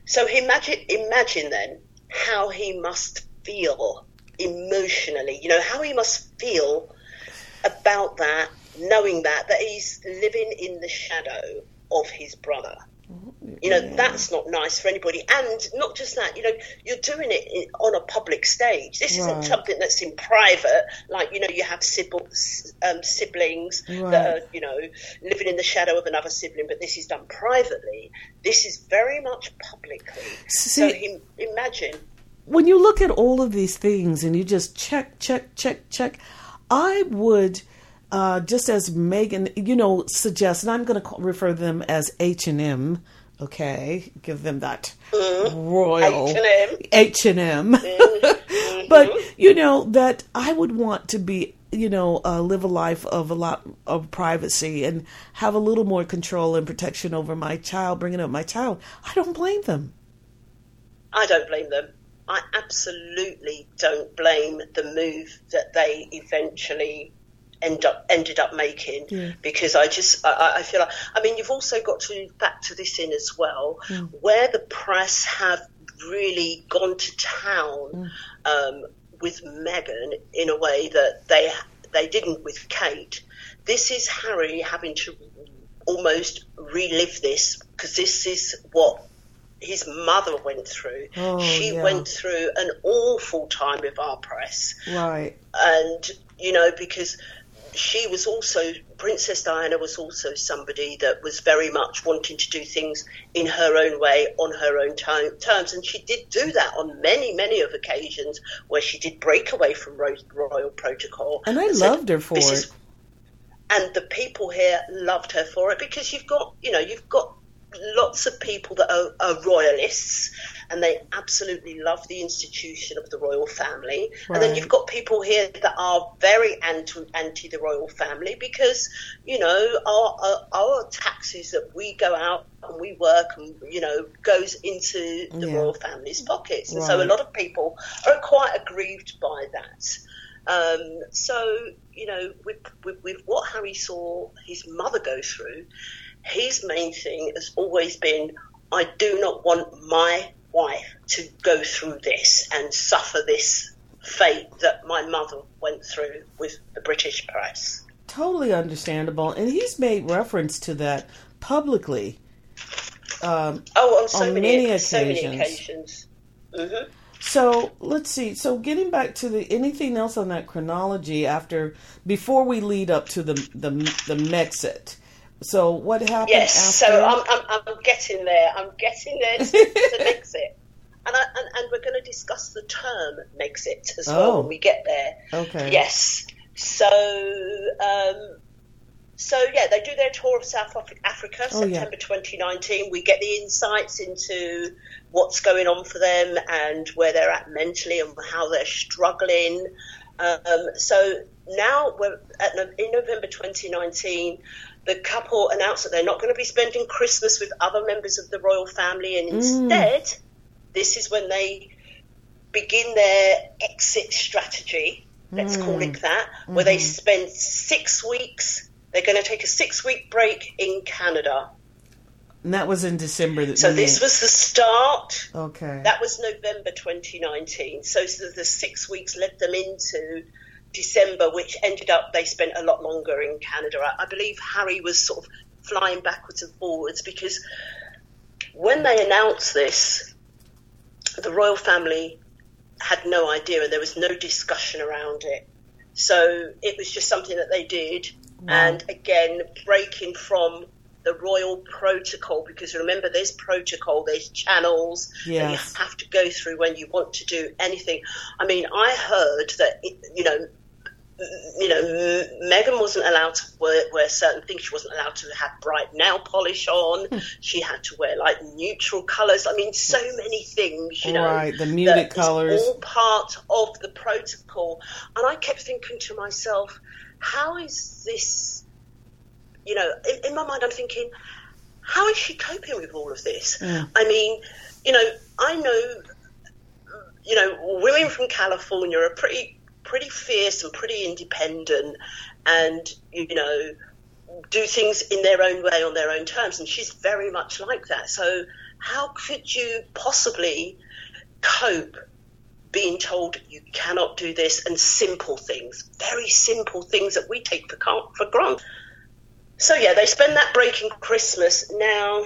So imagine, imagine then how he must feel emotionally. You know how he must feel about that, knowing that that he's living in the shadow of his brother. You know that's not nice for anybody, and not just that. You know you're doing it in, on a public stage. This isn't something that's in private. Like you know you have siblings, um, siblings Right. that are you know living in the shadow of another sibling, but this is done privately. This is very much publicly. so See- him, imagine. when you look at all of these things and you just check, check, check, check, I would. Uh, just as Meghan, you know, suggests, and I'm going to refer them as H and M. Okay, give them that Mm-hmm. royal. H and M. But you know that I would want to be, you know, uh, live a life of a lot of privacy and have a little more control and protection over my child, bringing up my child. I don't blame them. I don't blame them. I absolutely don't blame the move that they eventually end up ended up making Yeah. because I just I, I feel like I mean you've also got to factor this in as well Mm. where the press have really gone to Mm. town um, with Meghan in a way that they they didn't with Kate. This is Harry having to almost relive this because this is what his mother went through. Oh, she yeah. went through an awful time with our press Right. and you know because she was also princess diana was also somebody that was very much wanting to do things in her own way on her own time, terms. And she did do that on many many of occasions where she did break away from ro- royal protocol. And I said, loved her for it. and the people here loved her for it because you've got you know you've got lots of people that are, are royalists and they absolutely love the institution of the royal family. And then you've got people here that are very anti anti the royal family because you know our, our our taxes that we go out and we work and you know goes into the Yeah. royal family's pockets. And so a lot of people are quite aggrieved by that. Um, so you know with, with, with what Harry saw his mother go through his main thing has always been I do not want my wife to go through this and suffer this fate that my mother went through with the British press. Totally understandable. And he's made reference to that publicly. Um, Oh, on so On many, many so many occasions. occasions. hmm So let's see. So getting back to the anything else on that chronology after before we lead up to the the the Mexit. So what happened? Yes, after? so I'm, I'm, I'm getting there. I'm getting there to, to Megxit. And, I, and, and we're going to discuss the term Megxit as well Oh. when we get there. okay. Yes. So, um, so yeah, they do their tour of South Africa, Oh, yeah. September 2019. We get the insights into what's going on for them and where they're at mentally and how they're struggling. Um, so now we're at, in November 2019. The couple announced that they're not going to be spending Christmas with other members of the royal family, and mm. instead, this is when they begin their exit strategy. Let's mm. call it that, where they mm-hmm. spend six weeks. They're going to take a six-week break in Canada. And that was in December. That So this was the start. okay. That was November 2019. So, so the six weeks led them into December, which ended up they spent a lot longer in Canada. I, I believe Harry was sort of flying backwards and forwards because when they announced this, the royal family had no idea and there was no discussion around it. So it was just something that they did. And again, breaking from the royal protocol because remember there's protocol, there's channels that you have to go through when you want to do anything. I mean, I heard that you know, you know, M- Meghan wasn't allowed to wear, wear certain things. She wasn't allowed to have bright nail polish on. Hmm. she had to wear like neutral colours. I mean, so hmm. many things. You know, Right, the muted colours. all part of the protocol. And I kept thinking to myself, how is this? You know, in, in my mind, I'm thinking, how is she coping with all of this? Mm. I mean, you know, I know, you know, women from California are pretty, pretty fierce and pretty independent, and you know, do things in their own way on their own terms. And she's very much like that. So, how could you possibly cope? Being told you cannot do this, and simple things, very simple things that we take for, for granted. So yeah, they spend that break in Christmas. Now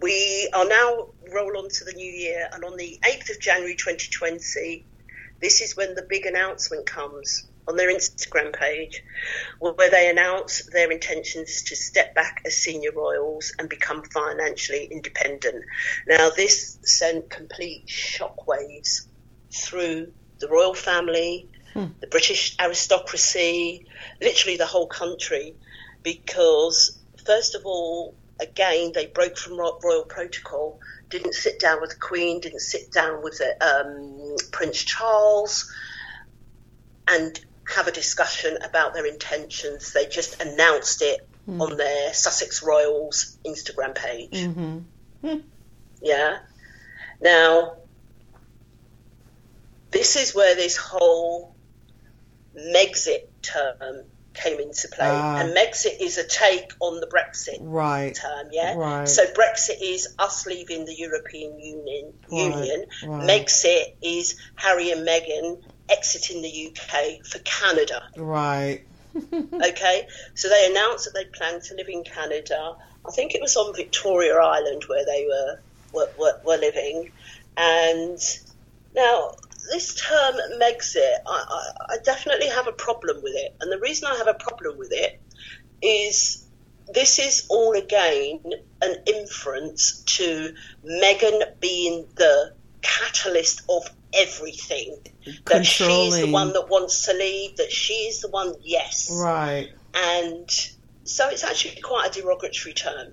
we are now roll on to the new year, and on the eighth of January, twenty twenty, this is when the big announcement comes. on their Instagram page where they announce their intentions to step back as senior royals and become financially independent. Now, this sent complete shockwaves through the royal family, hmm. the British aristocracy, literally the whole country, because, first of all, again, they broke from royal protocol, didn't sit down with the Queen, didn't sit down with the, um, Prince Charles, and have a discussion about their intentions. They just announced it mm. on their Sussex Royals Instagram page. Mm-hmm. Mm. Yeah. Now, this is where this whole Megxit term came into play. Uh, and Megxit is a take on the Brexit right, term, yeah? Right. So Brexit is us leaving the European Union. Right, Union. Right. Megxit is Harry and Meghan exiting the UK for Canada. Right. okay, so they announced that they planned to live in Canada. I think it was on Victoria Island where they were were, were, were living. And now this term Megxit, I, I, I definitely have a problem with it. And the reason I have a problem with it is this is all again an inference to Meghan being the catalyst of everything. That she's the one that wants to leave, that she's the one, yes. Right. And so it's actually quite a derogatory term.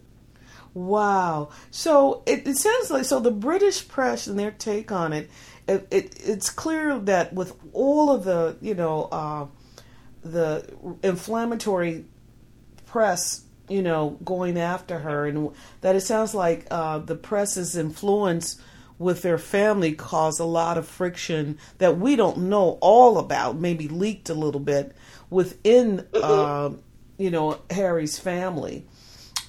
Wow. So it, it sounds like so the British press and their take on it, it, it it's clear that with all of the you know uh, the inflammatory press you know going after her and that it sounds like uh, the press's influence with their family caused a lot of friction that we don't know all about, maybe leaked a little bit within, uh, you know, Harry's family.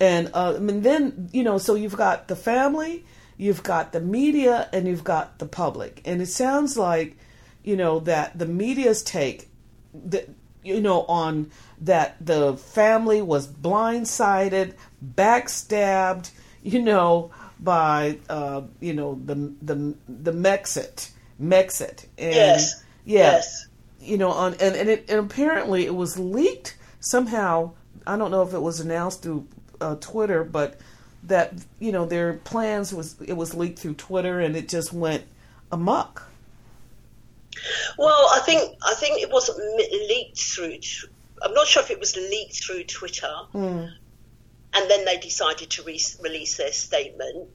And, uh, and then, you know, so you've got the family, you've got the media, and you've got the public. And it sounds like, you know, that the media's take, that, you know, on that the family was blindsided, backstabbed, you know, by uh, you know the the the Megxit Megxit and yes. yeah yes. you know on and and, it, and apparently it was leaked somehow I don't know if it was announced through uh, Twitter but that you know their plans was it was leaked through Twitter and it just went amok. Well, I think I think it wasn't leaked through. I'm not sure if it was leaked through Twitter, mm and then they decided to re- release their statement.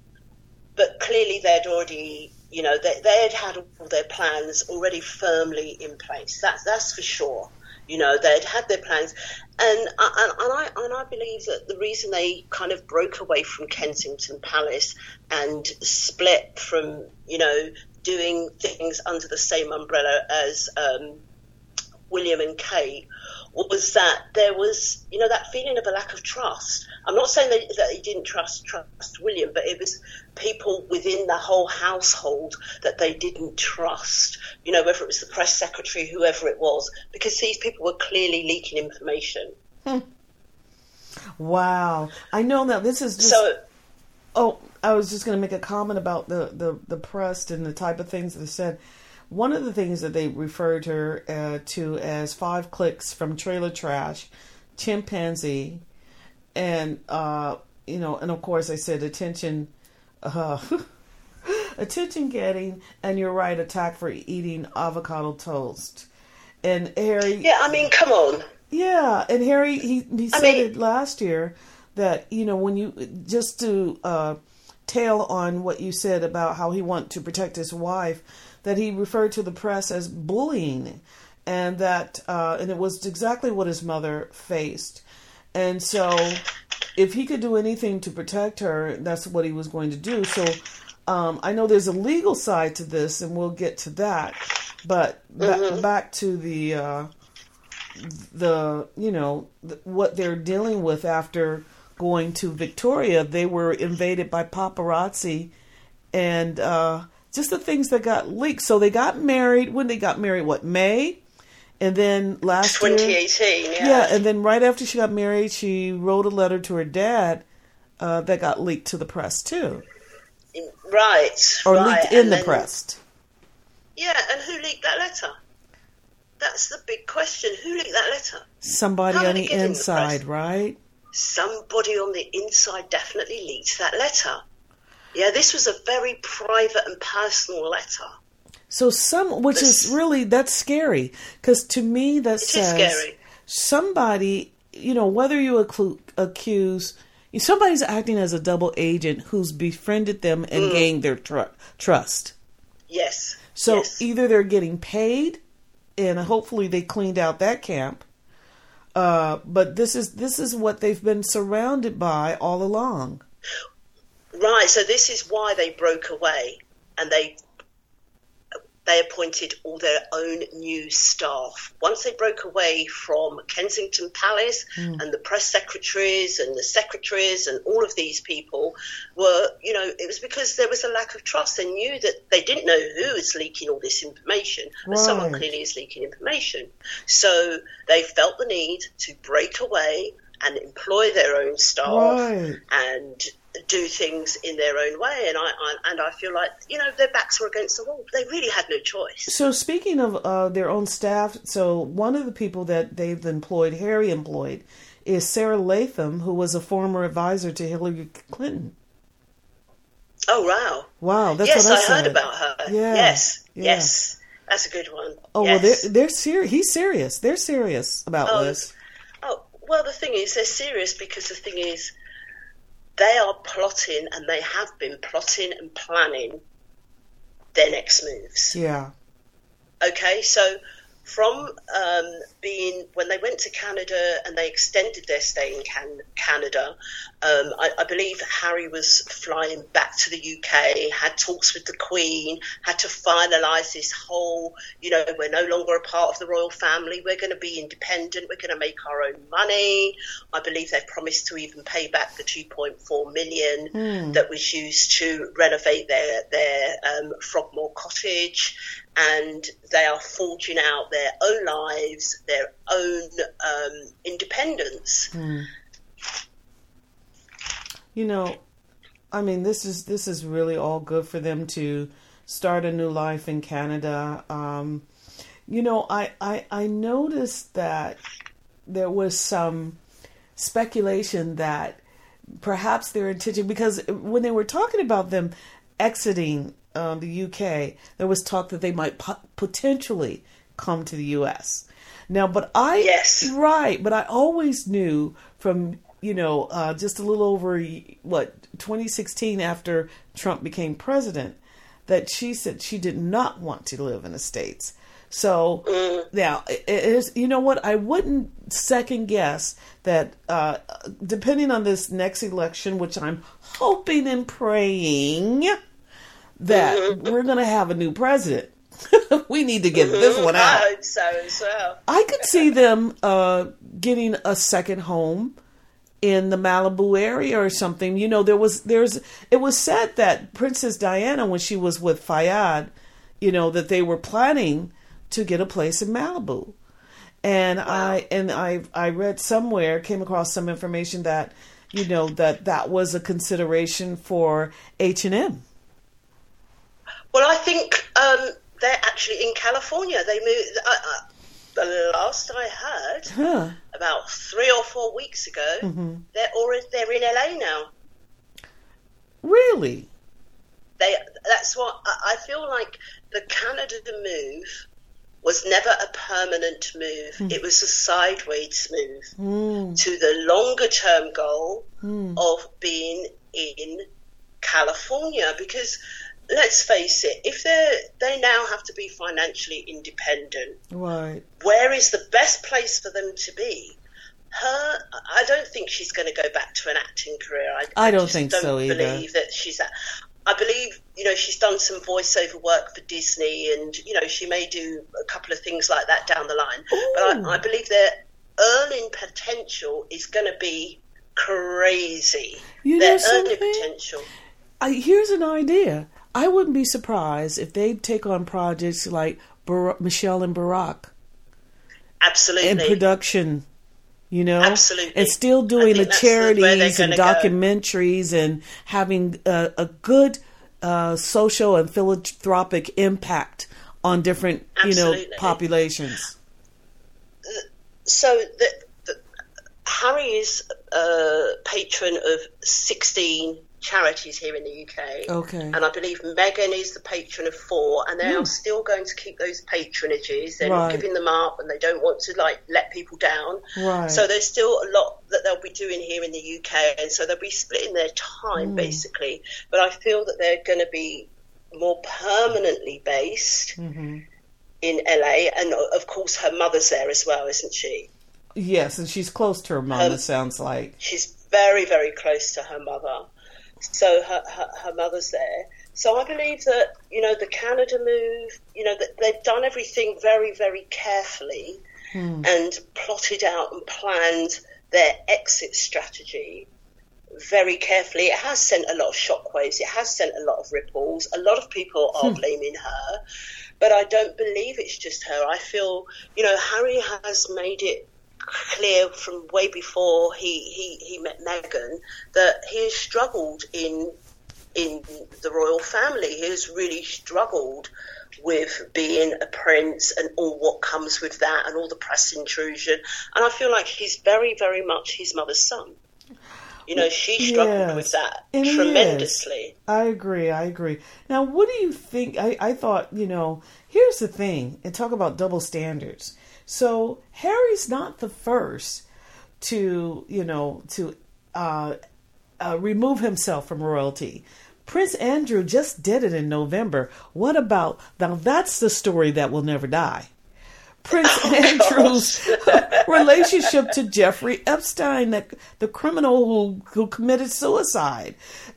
But clearly, they'd already, you know, they, they had had all their plans already firmly in place. That's that's for sure. You know, they'd had their plans, and and, and I and I believe that the reason they kind of broke away from Kensington Palace and split from, you know, doing things under the same umbrella as um, William and Kate was that there was, you know, that feeling of a lack of trust. I'm not saying that, that he didn't trust trust William, but it was people within the whole household that they didn't trust. You know, whether it was the press secretary, whoever it was, because these people were clearly leaking information. Hmm. Wow, I know that this is just. So, oh, I was just going to make a comment about the, the the press and the type of things that are said. One of the things that they referred her uh, to as five clicks from trailer trash, chimpanzee, and uh, you know, and of course I said attention, uh, attention getting, and you're right, attack for eating avocado toast. And Harry, yeah, I mean, come on, yeah, and Harry, he he said mean, it last year that you know when you just to uh, tail on what you said about how he want to protect his wife that he referred to the press as bullying, and that uh, and it was exactly what his mother faced. And so, if he could do anything to protect her, that's what he was going to do. So, um, I know there's a legal side to this, and we'll get to that. But mm-hmm. back to the uh, the you know the, what they're dealing with after going to Victoria, they were invaded by paparazzi, and uh, just the things that got leaked. So they got married when they got married. What May, and then last 2018. Year, yeah. yeah, and then right after she got married, she wrote a letter to her dad uh, that got leaked to the press too. Right. Or right. leaked in and the then, press. Yeah, and who leaked that letter? that's the big question. Who leaked that letter? Somebody on the get in the inside, right? Somebody on the inside definitely leaked that letter. Yeah, this was a very private and personal letter. So some, which is really that's scary because to me that says scary. somebody, you know, whether you acclu- accuse somebody's acting as a double agent who's befriended them and Mm. gained their tr- trust. Yes. So yes. either they're getting paid, and hopefully they cleaned out that camp. Uh, but this is this is what they've been surrounded by all along. Right, so this is why they broke away and they they appointed all their own new staff. Once they broke away from Kensington Palace hmm. and the press secretaries and the secretaries and all of these people were, you know, it was because there was a lack of trust. They knew that they didn't know who was leaking all this information, but someone clearly is leaking information. So they felt the need to break away and employ their own staff Right. and do things in their own way. And I, I and I feel like you know their backs were against the wall. They really had no choice. So speaking of uh, their own staff, so one of the people that they've employed, Harry employed, is Sarah Latham, who was a former advisor to Hillary Clinton. Oh wow! Wow, that's yes, what I, I, heard about her. Yeah, Yes, yeah. yes, that's a good one. Oh yes. well, they're they're serious. He's serious. They're serious about Oh, this. Oh, well, the thing is, they're serious because the thing is, they are plotting and they have been plotting and planning their next moves. Yeah. Okay, so from um, being when they went to Canada and they extended their stay in can- Canada, um, I, I believe Harry was flying back to the UK, had talks with the Queen, had to finalise this whole, you know, we're no longer a part of the royal family, we're going to be independent, we're going to make our own money. I believe they promised to even pay back the 2.4 million that was used to renovate their their um, Frogmore cottage, and they are forging out their own lives, their own um, independence. You know, I mean, this is this is really all good for them to start a new life in Canada. Um, you know, I, I I noticed that there was some speculation that perhaps their intention because when they were talking about them exiting um, the UK, there was talk that they might po- potentially come to the US. Now, but I Yes. right, but I always knew from you know uh, just a little over what 2016 after Trump became president that she said she did not want to live in the states. So now, it is you know what? I wouldn't second guess that. Uh, depending on this next election, which I'm hoping and praying that we're going to have a new president. we need to get this one I out. hope so as well. I could see them uh, getting a second home in the Malibu area or something. You know, there was there's it was said that Princess Diana when she was with Fayed, you know, that they were planning to get a place in Malibu. And I and I I read somewhere came across some information that you know that that was a consideration for H&M. Well, I think um, they're actually in California. They moved. Uh, uh, the last I heard, Huh. about three or four weeks ago, they're already they're in LA now. Really? They that's what I I feel like the Canada move was never a permanent move. It was a sideways move to the longer term goal of being in California because let's face it, if they they now have to be financially independent, Right. where is the best place for them to be? Her, I don't think she's going to go back to an acting career. I, I don't think don't so either. Believe that she's. At, I believe you know she's done some voiceover work for Disney, and you know she may do a couple of things like that down the line. But I, I believe their earning potential is going to be crazy. You their know something? potential. I, here's an idea. I wouldn't be surprised if they take on projects like Bar- Michelle and Barack Absolutely. in production. You know, Absolutely. and still doing the charities and gonna go. documentaries and having a, a good uh, social and philanthropic impact on different, you know, populations. so the, the, Harry is a patron of 16 charities here in the UK. Okay. And I believe Meghan is the patron of four, and they are still going to keep those patronages. They're not giving them up, and they don't want to like let people down. Right. So there's still a lot that they'll be doing here in the UK, and so they'll be splitting their time Hmm. basically. But I feel that they're going to be more permanently based Mm-hmm. in LA, and of course her mother's there as well, isn't she? Yes, and she's close to her mom. Um, it sounds like. she's very, very close to her mother. So her, her, her mother's there. So I believe that, you know, the Canada move, you know, that they've done everything very, very carefully hmm. and plotted out and planned their exit strategy very carefully. It has sent a lot of shockwaves. It has sent a lot of ripples. A lot of people are hmm. blaming her. But I don't believe it's just her. I feel, you know, Harry has made it clear from way before he, he, he met Meghan that he has struggled in in the royal family. He has really struggled with being a prince and all what comes with that and all the press intrusion. And I feel like he's very, very much his mother's son. You know, she struggled Yes. with that tremendously. I agree. I agree. Now, what do you think? I, I thought, you know, here's the thing, and talk about double standards. So, Harry's not the first to, you know, to uh, uh, remove himself from royalty. Prince Andrew just did it in November. What about now? That's the story that will never die. Prince Andrew's relationship to Jeffrey Epstein, the, the criminal who who committed suicide,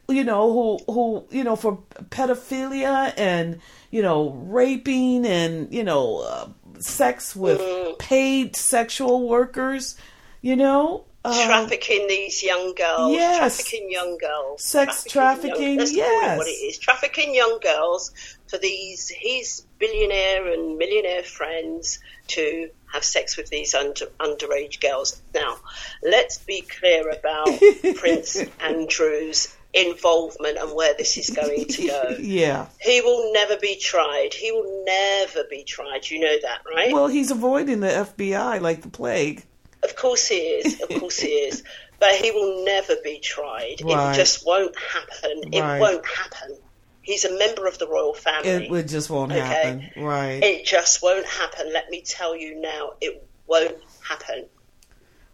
you know, who who you know for pedophilia and you know raping and you know uh, sex with paid sexual workers, you know. Uh, trafficking these young girls, yes. trafficking young girls, Sex trafficking, young, call it yes. what it is, trafficking young girls for these his billionaire and millionaire friends to have sex with these under, underage girls. Now, let's be clear about Prince Andrew's involvement and where this is going to go. yeah. He will never be tried. He will never be tried. You know that, right? Well, he's avoiding the FBI like the plague. Of course he is. Of course he is. But he will never be tried. Right. It just won't happen. It won't happen. He's a member of the royal family. It, it just won't Okay. happen. Right. It just won't happen. Let me tell you now, it won't happen.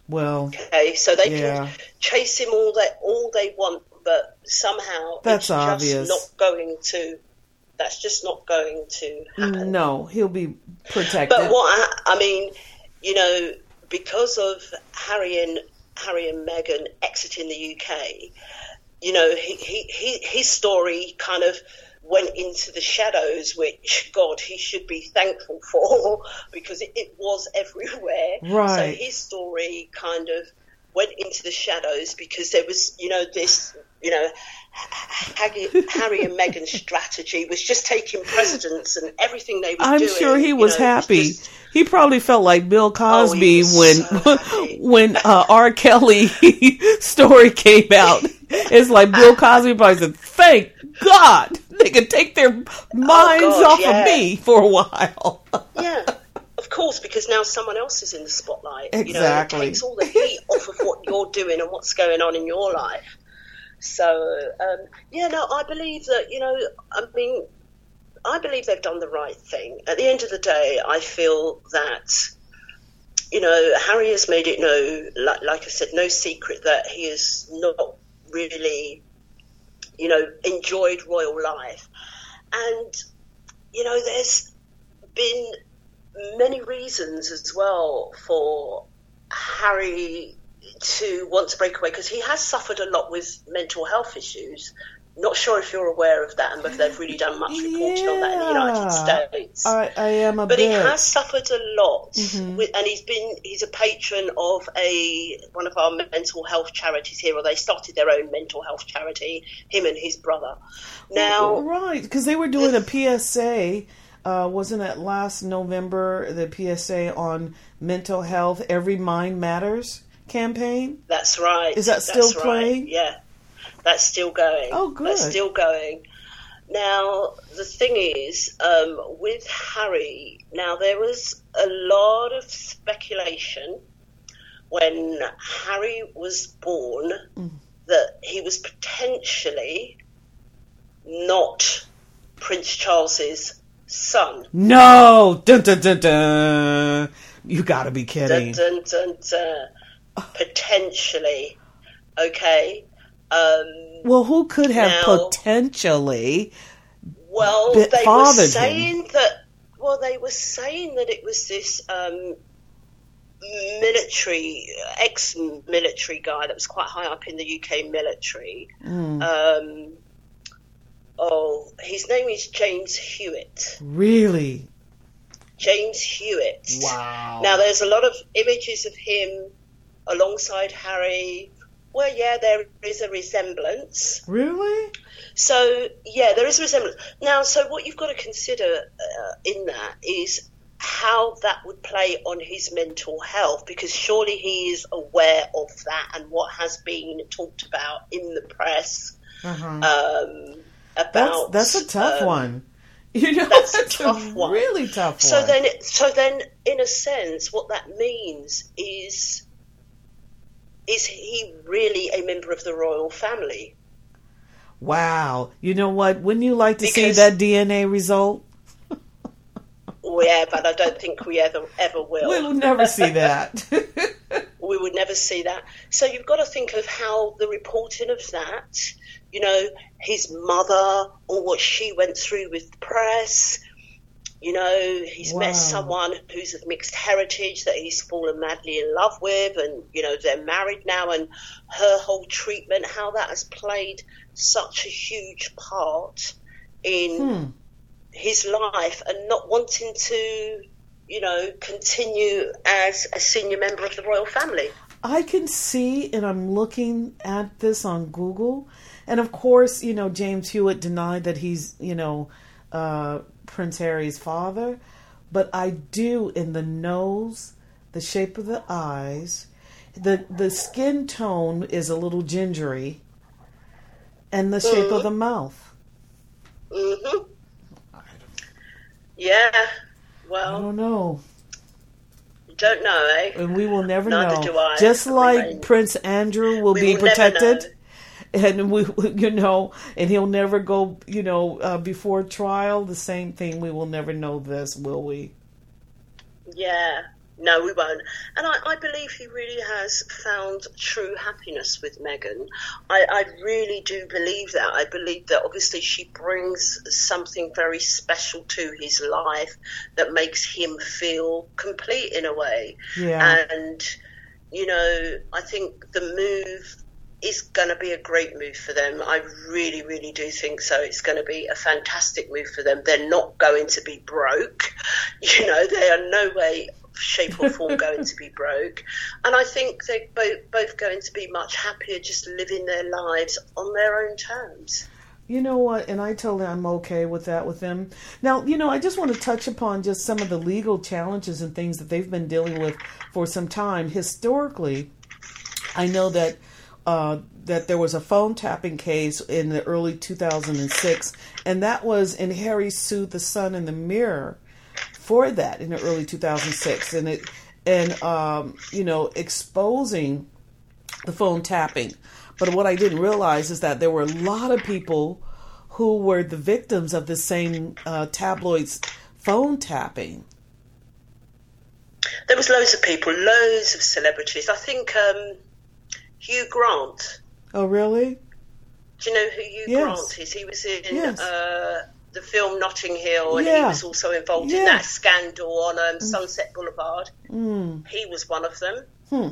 well, Okay, so they Yeah. can chase him all they all they want, but somehow That's it's obvious. not going to. That's just not going to happen. no, he'll be protected. But what I, I mean, you know, because of Harry and Harry and Meghan exiting the UK, you know, he, he, he, his story kind of went into the shadows, which God he should be thankful for because it, it was everywhere. Right. So his story kind of went into the shadows because there was, you know, this, you know, Harry, and Meghan's strategy was just taking precedence and everything they were I'm doing. sure he you was know, it happy. just- he probably felt like Bill Cosby was when so when uh, R. Kelly story came out. It's like Bill Cosby probably said, "Thank God they could take their minds Oh, God, off yeah. of me for a while." Yeah, of course, because now someone else is in the spotlight. You know, Exactly. it takes all the heat off of what you're doing and what's going on in your life. So, um, yeah, no, I believe that, you know, I mean, I believe they've done the right thing. At the end of the day, I feel that, you know, Harry has made it no, like, like I said, no secret that he is not really, you know, enjoyed royal life. And, you know, there's been many reasons as well for Harry to want to break away because he has suffered a lot with mental health issues. Not sure if you're aware of that and whether they've really done much reporting on that in the United States. I, I am a but he has suffered a lot, Mm-hmm. with, and he's been he's a patron of a one of our mental health charities here, or they started their own mental health charity. Him and his brother. Now, right, because they were doing a PSA. Uh, wasn't it last November? The PSA on mental health, "Every Mind Matters" campaign. That's right. Is that still That's right. playing? Yeah, that's still going. Oh, good. That's still going. Now, the thing is, um, with Harry, now there was a lot of speculation when Harry was born Mm. that he was potentially not Prince Charles's son. No, dun dun dun dun. You gotta be kidding. dun, dun, dun. Potentially. Okay. Um, Well, who could have Now- potentially? Well, they were fathered him. saying that. Well, they were saying that it was this um, military, ex-military guy that was quite high up in the UK military. Mm, Um, oh, his name is James Hewitt. really? James Hewitt. Wow. Now, there's a lot of images of him alongside Harry. Well, yeah, there is a resemblance. really? So yeah, there is a resemblance. Now, so what you've got to consider uh, in that is how that would play on his mental health, because surely he is aware of that and what has been talked about in the press Uh-huh. um, about. that's a tough um, one. You know, that's a that's tough one. really tough So one. then, so then, in a sense, what that means is. Is he really a member of the royal family? wow. You know what? Wouldn't you like to see that DNA result? Yeah, but I don't think we ever ever will. We will never see that. we would never see that. So you've got to think of how the reporting of that, you know, his mother or what she went through with the press. You know, he's Wow. met someone who's of mixed heritage that he's fallen madly in love with, and you know they're married now, and her whole treatment, how that has played such a huge part in hmm. his life, and not wanting to, you know, continue as a senior member of the royal family. I can see, and I'm looking at this on Google, and of course, you know, James Hewitt denied that he's, you know, uh, Prince Harry's father, but I do in the nose, the shape of the eyes, the the skin tone is a little gingery, and the shape of the mouth. hmm Yeah. Well. I don't know, don't know, eh? and we will never Neither know. do I. Just like Prince Andrew will we be will never protected. And we you know and he'll never go you know uh, before trial the same thing we will never know this will we Yeah. No, we won't. And I, I believe he really has found true happiness with Meghan. I, I really do believe that. I believe that obviously she brings something very special to his life that makes him feel complete in a way. yeah And, you know, I think the move is going to be a great move for them. I really, really do think so. It's going to be a fantastic move for them. They're not going to be broke. You know, they are no way, shape, or form going to be broke. And I think they're both, both going to be much happier just living their lives on their own terms. you know what and i tell them i'm okay with that with them now you know i just want to touch upon just some of the legal challenges and things that they've been dealing with for some time historically i know that uh, that there was a phone tapping case in the early 2006 and that was and harry sued the sun in the mirror for that in the early 2006 and it and um, you know exposing the phone tapping. But what i didn't realize is that there were a lot of people who were the victims of the same uh, tabloids phone tapping. There was loads of people, loads of celebrities. I think um, Hugh Grant oh really Do you know who Hugh Yes. Grant is? He was in Yes. uh, the film Notting Hill, and he was also involved in that scandal on um, Sunset Boulevard. mm. He was one of them. Hmm.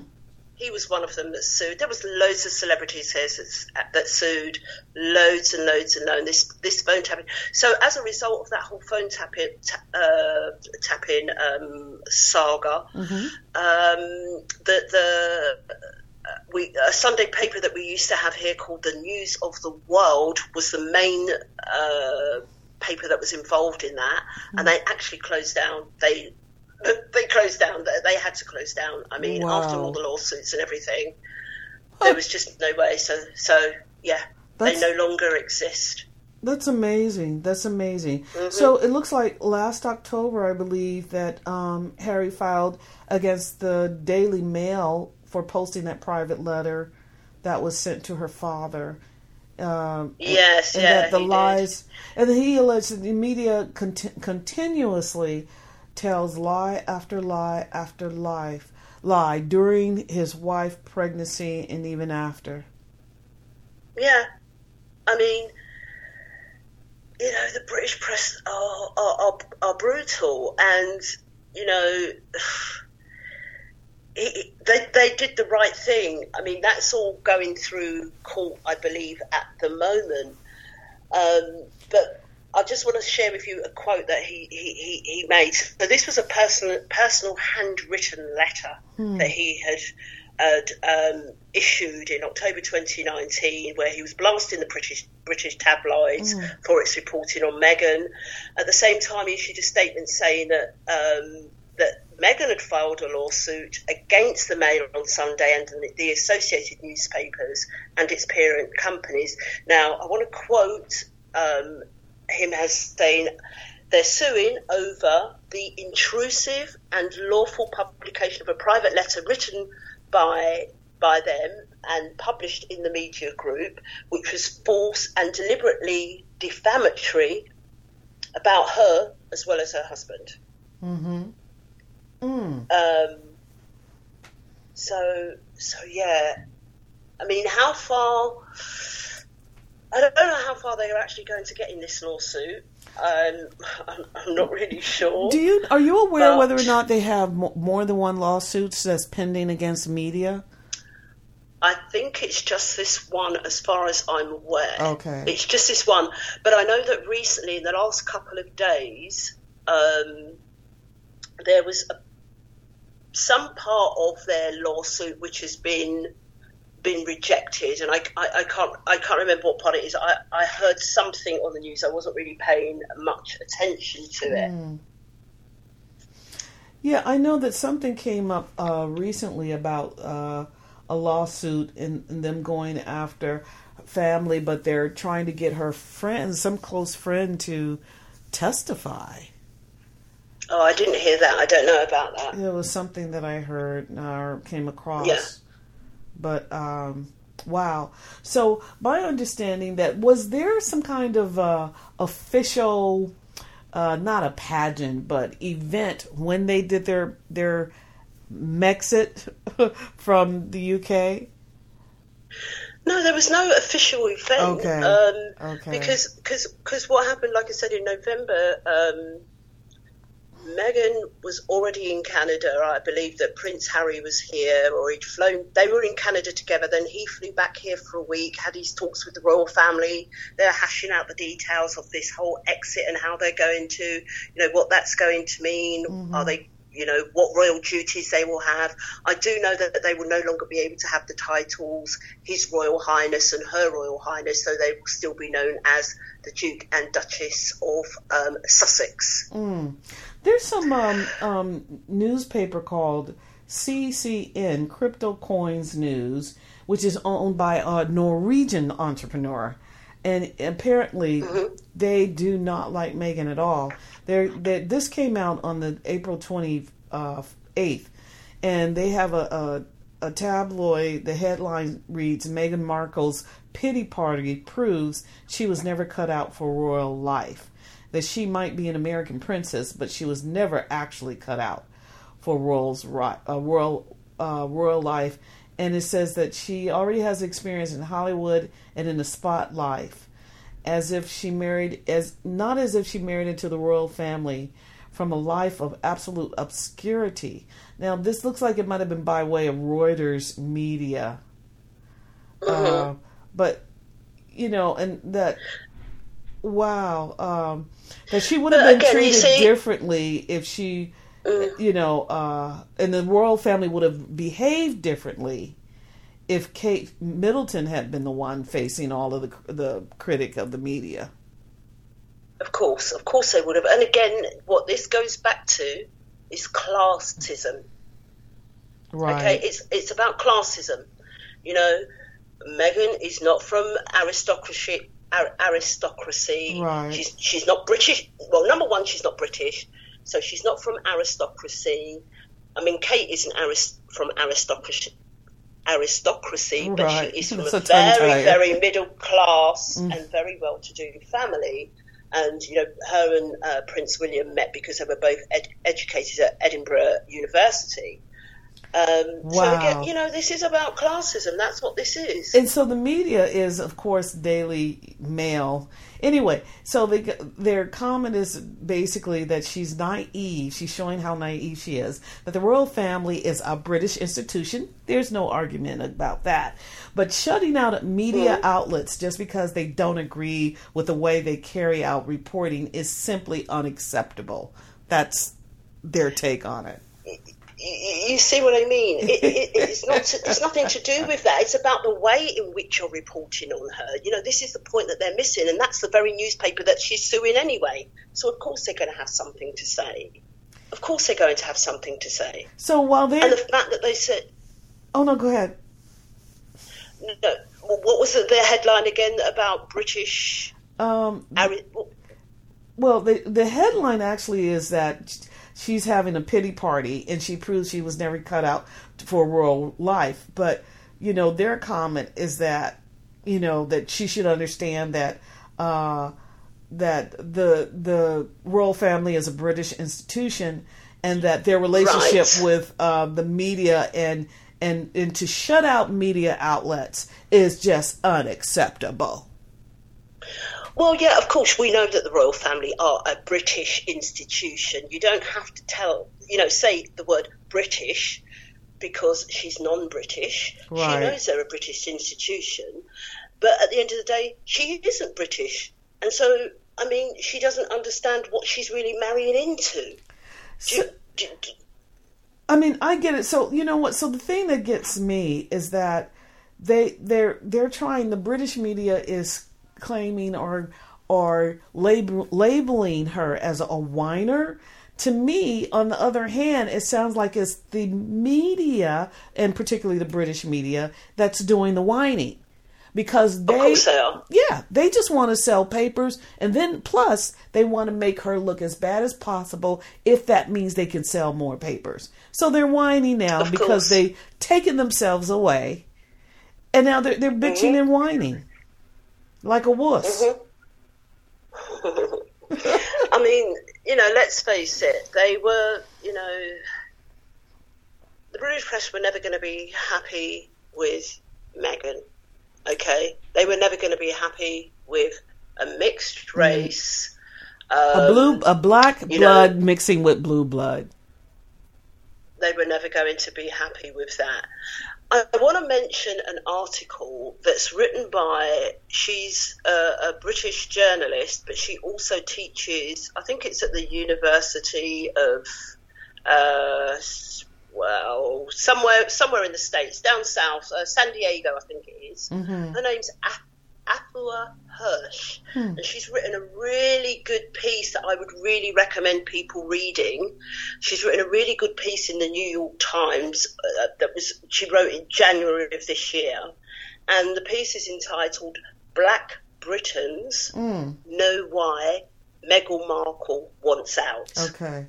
He was one of them that sued. There was loads of celebrities here that, that sued, loads and loads and loads. This this phone tapping. So as a result of that whole phone tapping ta- uh, tapping um, saga, Mhm. um, the the uh, we a Sunday paper that we used to have here called the News of the World was the main uh, paper that was involved in that, and they actually closed down. They they closed down. They- had to close down. I mean, after all the lawsuits and everything, there was just no way. So so yeah, That's- they no longer exist. That's amazing. That's amazing. Mm-hmm. So it looks like last October, I believe, that um, Harry filed against the Daily Mail for posting that private letter that was sent to her father. Um, yes, and, and yeah, that the lies, did. and he alleged that the media cont- continuously tells lie after lie after life lie during his wife pregnancy and even after. Yeah, I mean, you know, the British press are are, are, are brutal, and you know. they, they did the right thing. I mean, that's all going through court, I believe, at the moment. Um, but I just want to share with you a quote that he, he, he, made. So this was a personal personal handwritten letter hmm. that he had had um, issued in October 2019, where he was blasting the British British tabloids mm. for its reporting on Meghan. At the same time, he issued a statement saying that um, that Meghan had filed a lawsuit against the Mail on Sunday and the Associated Newspapers and its parent companies. Now, I want to quote um, him as saying they're suing over the intrusive and lawful publication of a private letter written by by them and published in the media group, which was false and deliberately defamatory about her as well as her husband. Mm-hmm. Mm. Um, so so yeah, I mean, how far? I don't know how far they are actually going to get in this lawsuit. Um, I'm, I'm, not really sure. Do you are you aware but, whether or not they have more than one lawsuit that's pending against media? I think it's just this one, as far as I'm aware. Okay, it's just this one. But I know that recently, in the last couple of days, um, there was a, some part of their lawsuit which has been been rejected, and I, I, I, can't I can't remember what part it is. I, I heard something on the news. I wasn't really paying much attention to it. Mm. Yeah, I know that something came up uh, recently about uh, a lawsuit and, and, them going after family, but they're trying to get her friend, some close friend, to testify. Oh, I didn't hear that. I don't know about that. It was something that I heard or came across. Yeah. But um, wow. So my understanding that was there some kind of uh, official, uh, not a pageant, but event when they did their their Megxit from the UK. No, there was no official event. Okay. Um, okay. Because cause, cause what happened, like I said, in November, um, Meghan was already in Canada. I believe that Prince Harry was here, or he'd flown. They were in Canada together. Then he flew back here for a week, had his talks with the royal family. They're hashing out the details of this whole exit and how they're going to, you know, what that's going to mean. Mm-hmm. Are they you know, what royal duties they will have. I do know that they will no longer be able to have the titles His Royal Highness and Her Royal Highness, so they will still be known as the Duke and Duchess of um, Sussex. Mm. There's some um, um, newspaper called CCN, Crypto Coins News, which is owned by a Norwegian entrepreneur. And apparently, mm-hmm. they do not like Meghan at all. They're, they, this came out on the April 28th, uh, and they have a, a, a tabloid. The headline reads Meghan Markle's pity party proves she was never cut out for royal life that she might be an American princess, but she was never actually cut out for royal's uh, royal uh, royal life. And it says that she already has experience in Hollywood and in the spotlight, as if she married as not as if she married into the royal family from a life of absolute obscurity. Now, this looks like it might have been by way of Reuters media, mm-hmm. uh, but you know, and that wow, um, that she would have been again, treated differently if she, mm. you know, uh, and the royal family would have behaved differently if Kate Middleton had been the one facing all of the the critic of the media. Of course, of course they would have. And again, what this goes back to is classism. Right. Okay, it's it's about classism. You know, Meghan is not from aristocracy ar- aristocracy. Right. She's she's not British. Well, number one, she's not British, so she's not from aristocracy. I mean, Kate isn't arist- from aristocracy, aristocracy, but Right. she is from That's a very, very middle class Mm. and very well-to-do family. And you know, her and uh, Prince William met because they were both ed- educated at Edinburgh University. Um, So again, you know, this is about classism. That's what this is. and so the media is of course daily mail. Anyway so they, their comment is basically that she's naive. She's showing how naive she is. That the royal family is a british institution. There's no argument about that. But shutting out media outlets just because they don't agree with the way they carry out reporting is simply unacceptable. That's their take on it you, you see what I mean? It, it, it's not. It's nothing to do with that. It's about the way in which you're reporting on her. You know, this is the point that they're missing, and that's the very newspaper that she's suing anyway. So of course they're going to have something to say. Of course they're going to have something to say. so while they're And the fact that they said, oh no go ahead no, what was the, the headline again about British? um Ari- Well, the the headline actually is that she's having a pity party, and she proves she was never cut out for royal life. But you know, their comment is that you know that she should understand that uh, that the the royal family is a British institution, and that their relationship Right. with uh, the media and and and to shut out media outlets is just unacceptable. Well, yeah, of course, we know that the royal family are a British institution. You don't have to tell, you know, say the word British because she's non British. Right. She knows they're a British institution. But at the end of the day, she isn't British. And so, I mean, she doesn't understand what she's really marrying into. So- you, do, do- I mean, I get it. So you know what? So the thing that gets me is that they they're they're trying. The British media is claiming or or label, labeling her as a whiner. To me, on the other hand, it sounds like it's the media, and particularly the British media, that's doing the whining because they they yeah, they just want to sell papers, and then plus they want to make her look as bad as possible if that means they can sell more papers. So they're whining now Of because course. they taken themselves away, and now they're they're bitching Mm-hmm. and whining like a wuss. I mean, you know, let's face it, they were, you know, the British press were never going to be happy with Meghan, okay? They were never going to be happy with a mixed race. A um, blue, a black you know- blood mixing with blue blood. they were never going to be happy with that. I, I want to mention an article that's written by, she's a, a British journalist, but she also teaches, I think it's at the University of, uh, well, somewhere somewhere in the States, down south, uh, San Diego, I think it is. Her name's A- Hirsch, hmm. and she's written a really good piece that I would really recommend people reading. She's written a really good piece in the New York Times uh, uh that was she wrote in January of this year, and the piece is entitled "Black Britons hmm. Know Why Meghan Markle Wants Out." Okay.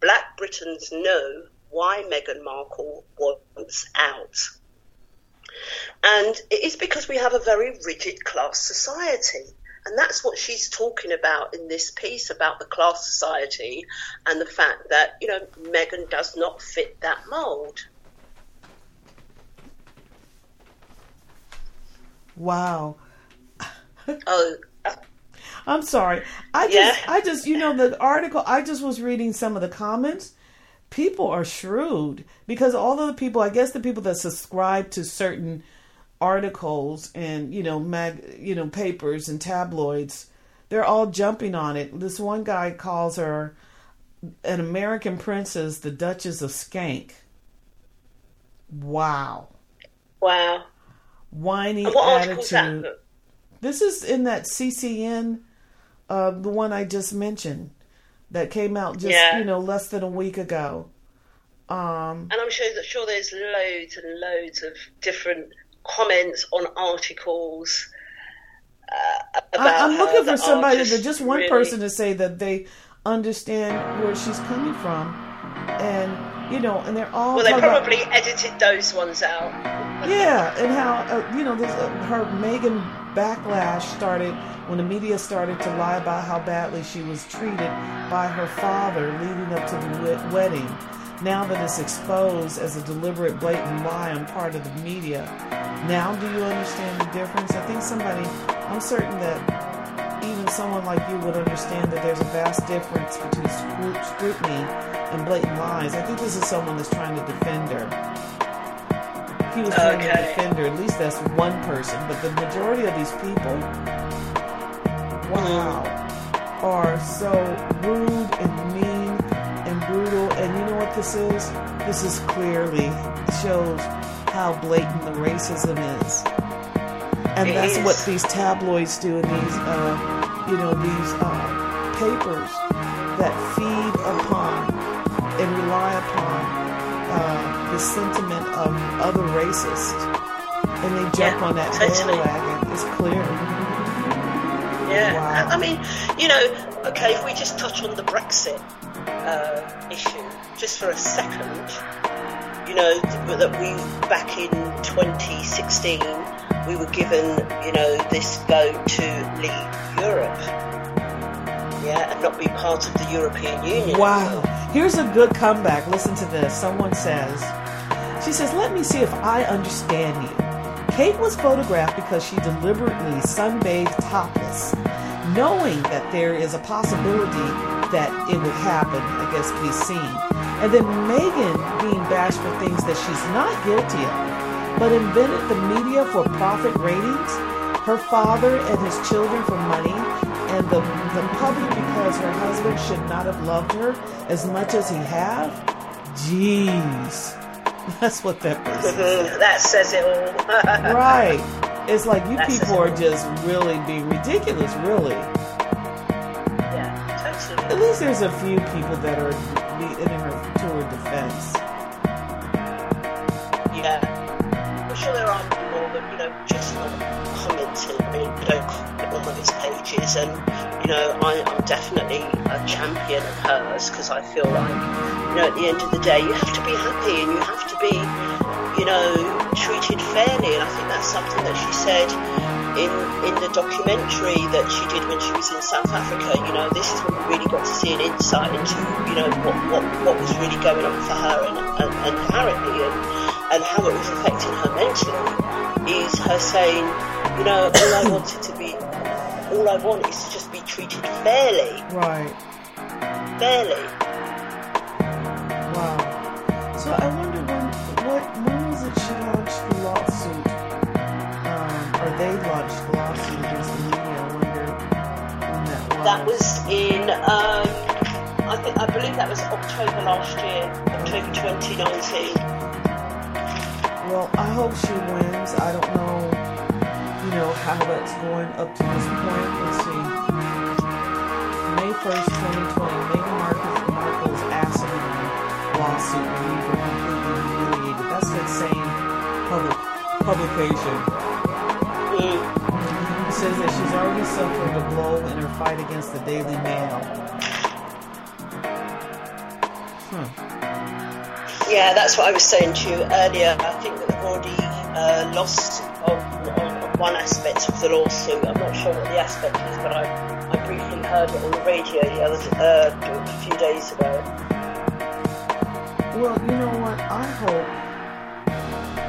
Black Britons know why Meghan Markle wants out. And it is because we have a very rigid class society. And that's what she's talking about in this piece about the class society and the fact that, you know, Meghan does not fit that mould. Wow. Oh, uh, I'm sorry. I just, Yeah. I just, you know, the article. I just was reading some of the comments. People are shrewd because all of the people, I guess, the people that subscribe to certain articles and you know, mag, you know, papers and tabloids, they're all jumping on it. This one guy calls her an American princess, the Duchess of Skank. Wow, wow. whiny attitude. This is in that CCN, uh, the one I just mentioned, that came out just Yeah. you know less than a week ago. Um, And I'm sure that sure there's loads and loads of different comments on articles. uh, about I, I'm looking for somebody, just to, just one really- person to say that they understand where she's coming from, and you know, and they're all Well, they talking about- probably edited those ones out. yeah, and how uh, you know this, uh, her Meghan backlash started when the media started to lie about how badly she was treated by her father leading up to the wedding. Now that it's exposed as a deliberate, blatant lie on part of the media, now do you understand the difference? I think somebody, I'm certain that even someone like you would understand that there's a vast difference between scru- scrutiny and blatant lies. I think this is someone that's trying to defend her. He was trying to defend her. At least that's one person. But the majority of these people, wow, are so rude and mean and brutal. And you know what this is? This is clearly shows how blatant the racism is. And that's what these tabloids do in these, uh, you know, these uh, papers that feed upon and rely upon uh, the sentiment of other racists. And they jump Yeah, on that totally. bandwagon. It's clear. Yeah, Wow. I mean, you know, okay, if we just touch on the Brexit uh, issue just for a second, you know, th- that we back in 2016 we were given, you know, this vote to leave Europe, yeah, and not be part of the European Union. Wow. Here's a good comeback. Listen to this. Someone says, she says, let me see if I understand you. Kate was photographed because she deliberately sunbathed topless, knowing that there is a possibility that it would happen, I guess, be seen. And then Meghan being bashed for things that she's not guilty of, but invented the media for profit ratings, her father and his children for money, and the, the public because her husband should not have loved her as much as he have? Jeez. That's what that person Mhm, that says it all. Right. It's like you That's people are just- just really being ridiculous, really. yeah, totally. At least there's a few people that are defense. Yeah. I'm sure there are more, but you know, just not commenting. I mean, you don't comment on those pages, and you know, I, I'm definitely a champion of hers because I feel like, you know, at the end of the day, you have to be happy and you have to be, you know, treated fairly. And I think that's something that she said in in the documentary that she did when she was in South Africa. You know, this is when we really got to see an insight into, you know, what what, what was really going on for her and and, and Harry and and how it was affecting her mentally is her saying, you know, all I wanted to be, all I want is to just be treated fairly, Right. fairly. Wow. So I that was. In, um, I think, I believe that was October last year, October 2019. Well, I hope she wins. I don't know, you know, how that's going up to this point. Let's see. May 1st, 2020, Meghan Markle, Markle's asinine lawsuit leave her completely humiliated. That's that same public publication. Mm. Says that she's already suffered a blow in her fight against the Daily Mail. Hmm. Yeah, that's what I was saying to you earlier. I think that they've already uh, lost on, on, on one aspect of the lawsuit. I'm not sure what the aspect is, but I, I briefly heard it on the radio the other uh, a few days ago. Well, you know what? I hope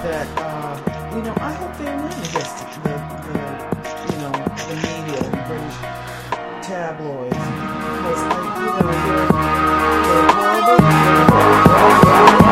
that uh, you know I hope they win against the, tabloids because they're, they're horrible. I've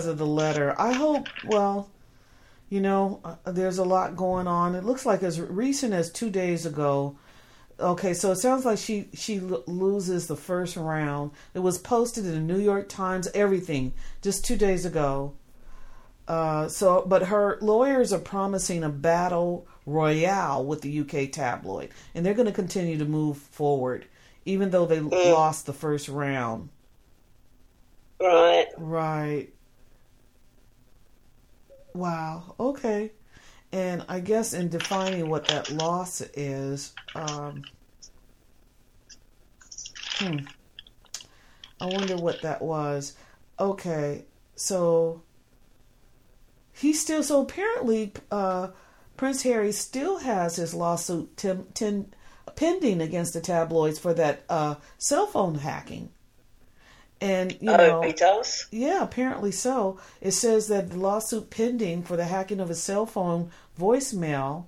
because of the letter. I hope. Well, you know, uh, there's a lot going on. It looks like as recent as two days ago, Okay, so it sounds like she she l- loses the first round. It was posted in the New York Times, everything, just two days ago. Uh, so, but her lawyers are promising a battle royale with the UK tabloid, and they're going to continue to move forward, even though they Mm. lost the first round. Right. Right. Wow. Okay. And I guess in defining what that loss is, um, hmm, I wonder what that was. Okay, so he still so apparently uh, Prince Harry still has his lawsuit tim, tim, pending against the tabloids for that uh, cell phone hacking. And you oh, know, he does. yeah, apparently so. It says that the lawsuit pending for the hacking of his cell phone voicemail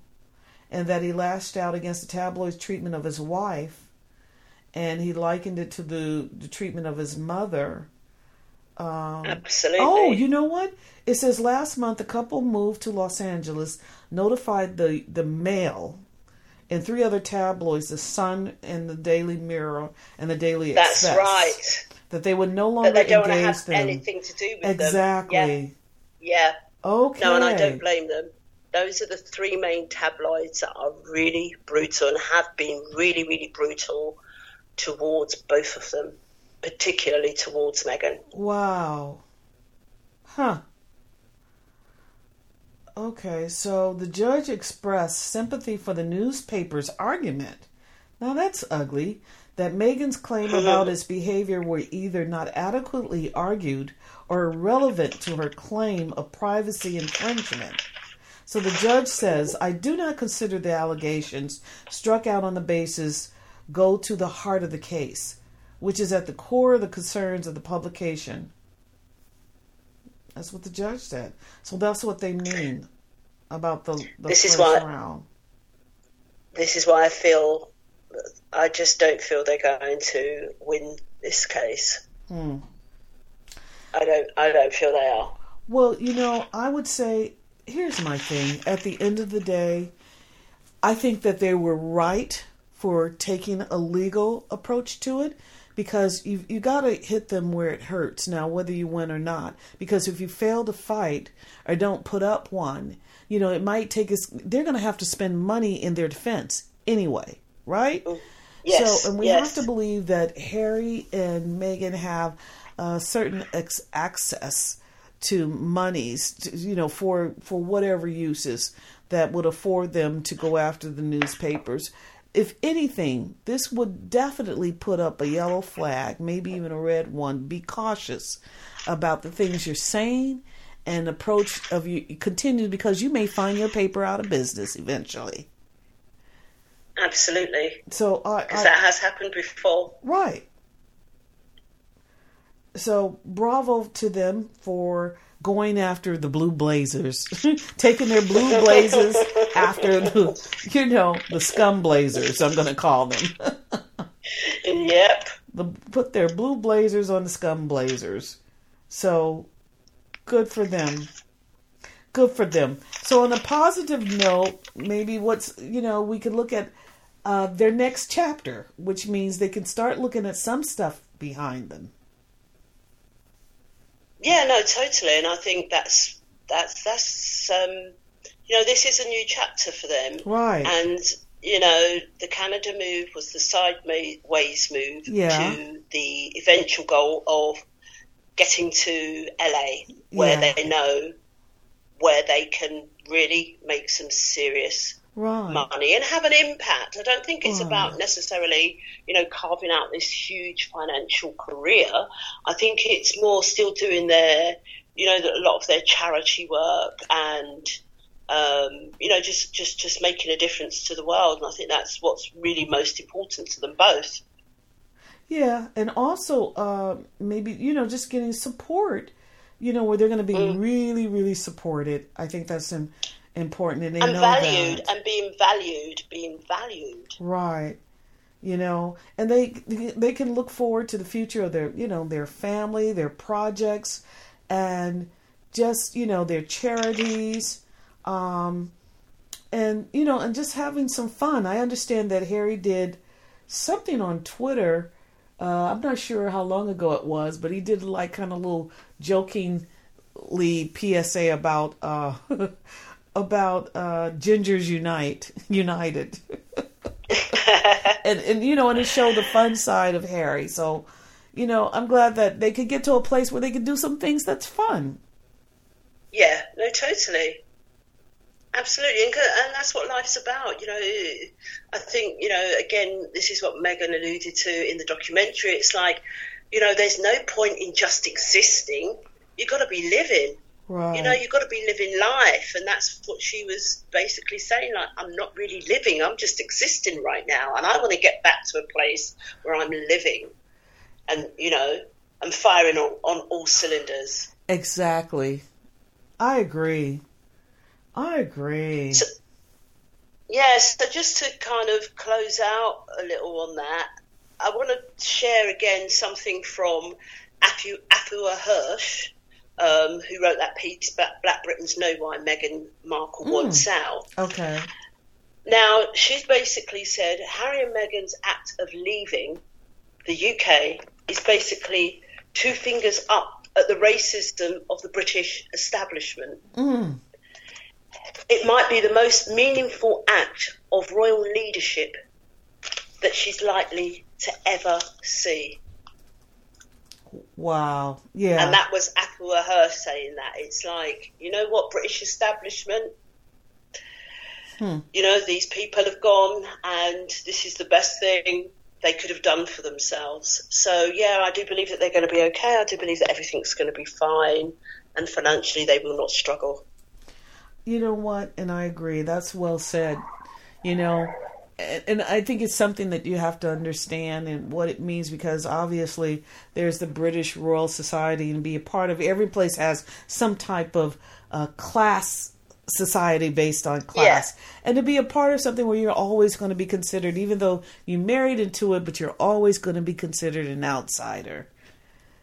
and that he lashed out against the tabloid's treatment of his wife and he likened it to the, the treatment of his mother. Um, Absolutely. Oh, you know what? It says last month the couple moved to Los Angeles, notified the, the Mail and three other tabloids, the Sun and the Daily Mirror and the Daily That's Express, right. That they would no That longer they don't want to have them. anything to do with them. Exactly. Yeah. yeah. Okay. No, and I don't blame them. Those are the three main tabloids that are really brutal and have been really, really brutal towards both of them, particularly towards Meghan. Wow. Huh. Okay, so the judge expressed sympathy for the newspaper's argument. Now that's ugly. That Meghan's claim about his behavior were either not adequately argued or irrelevant to her claim of privacy infringement. So the judge says, I do not consider the allegations struck out on the basis go to the heart of the case, which is at the core of the concerns of the publication. That's what the judge said. So that's what they mean about the, the This is first what- round. This is why I feel, I just don't feel they're going to win this case. Hmm. I don't, I don't feel they are. Well, you know, I would say here's my thing. At the end of the day, I think that they were right for taking a legal approach to it because you you got to hit them where it hurts now whether you win or not because if you fail to fight or don't put up one you know it might take us they're going to have to spend money in their defense anyway right Yes, so and we yes. have to believe that Harry and Meghan have uh, certain ex- access to monies, to, you know, for for whatever uses that would afford them to go after the newspapers. If anything, this would definitely put up a yellow flag, maybe even a red one. Be cautious about the things you're saying and approach of you continue because you may find your paper out of business eventually. Absolutely. So I, Because I that has happened before. Right. So bravo to them for going after the blue blazers, taking their blue blazers after the, you know, the scum blazers. I'm going to call them. Yep. the, put their blue blazers on the scum blazers. So good for them. Good for them. So on a positive note, maybe what's you know we could look at uh, their next chapter, which means they can start looking at some stuff behind them. Yeah, no, totally. And I think that's that's that's um, you know this is a new chapter for them. Right. And you know the Canada move was the sideways move Yeah. to the eventual goal of getting to LA, where Yeah. they know where they can really make some serious Right. money and have an impact. I don't think it's Right. about necessarily, you know, carving out this huge financial career. I think it's more still doing their, you know, a lot of their charity work and, um, you know, just, just, just making a difference to the world. And I think that's what's really most important to them both. Yeah, and also uh, maybe you know just getting support, you know, where they're going to be Mm. really, really supported. I think that's im- important, and they And know valued that. and being valued, being valued. Right. You know, and they they can look forward to the future of their, you know, their family, their projects and just, you know, their charities. Um and you know, and just having some fun. I understand that Harry did something on Twitter. Uh, I'm not sure how long ago it was, but he did like kind of little jokingly PSA about uh, about uh, Gingers Unite United, and and you know, and it showed the fun side of Harry. So, you know, I'm glad that they could get to a place where they could do some things that's fun. Yeah, no, totally. Absolutely, and, and that's what life's about. You know, I think you know. Again, this is what Meghan alluded to in the documentary. It's like, you know, there's no point in just existing. You've got to be living. Right. You know, you've got to be living life, and that's what she was basically saying. Like, I'm not really living; I'm just existing right now, and I want to get back to a place where I'm living, and you know, I'm firing on, on all cylinders. Exactly. I agree. I agree. So, yeah, so just to kind of close out a little on that, I want to share again something from Apu, Afua Hirsch, um, who wrote that piece, Black Britons Know Why Meghan Markle mm. Wants Out. Okay. Now, she's basically said Harry and Meghan's act of leaving the UK is basically two fingers up at the racism of the British establishment. Mm. It might be the most meaningful act of royal leadership that she's likely to ever see. Wow. Yeah. And that was Afua Hirsch saying that. It's like, you know what, British establishment? Hmm. You know, these people have gone and this is the best thing they could have done for themselves. So, yeah, I do believe that they're going to be okay. I do believe that everything's going to be fine and financially they will not struggle. You know what? And I agree. That's well said. You know, and I think it's something that you have to understand and what it means because obviously there's the British Royal Society and be a part of every place has some type of uh, class society based on class yeah. and to be a part of something where you're always going to be considered even though you married into it but you're always going to be considered an outsider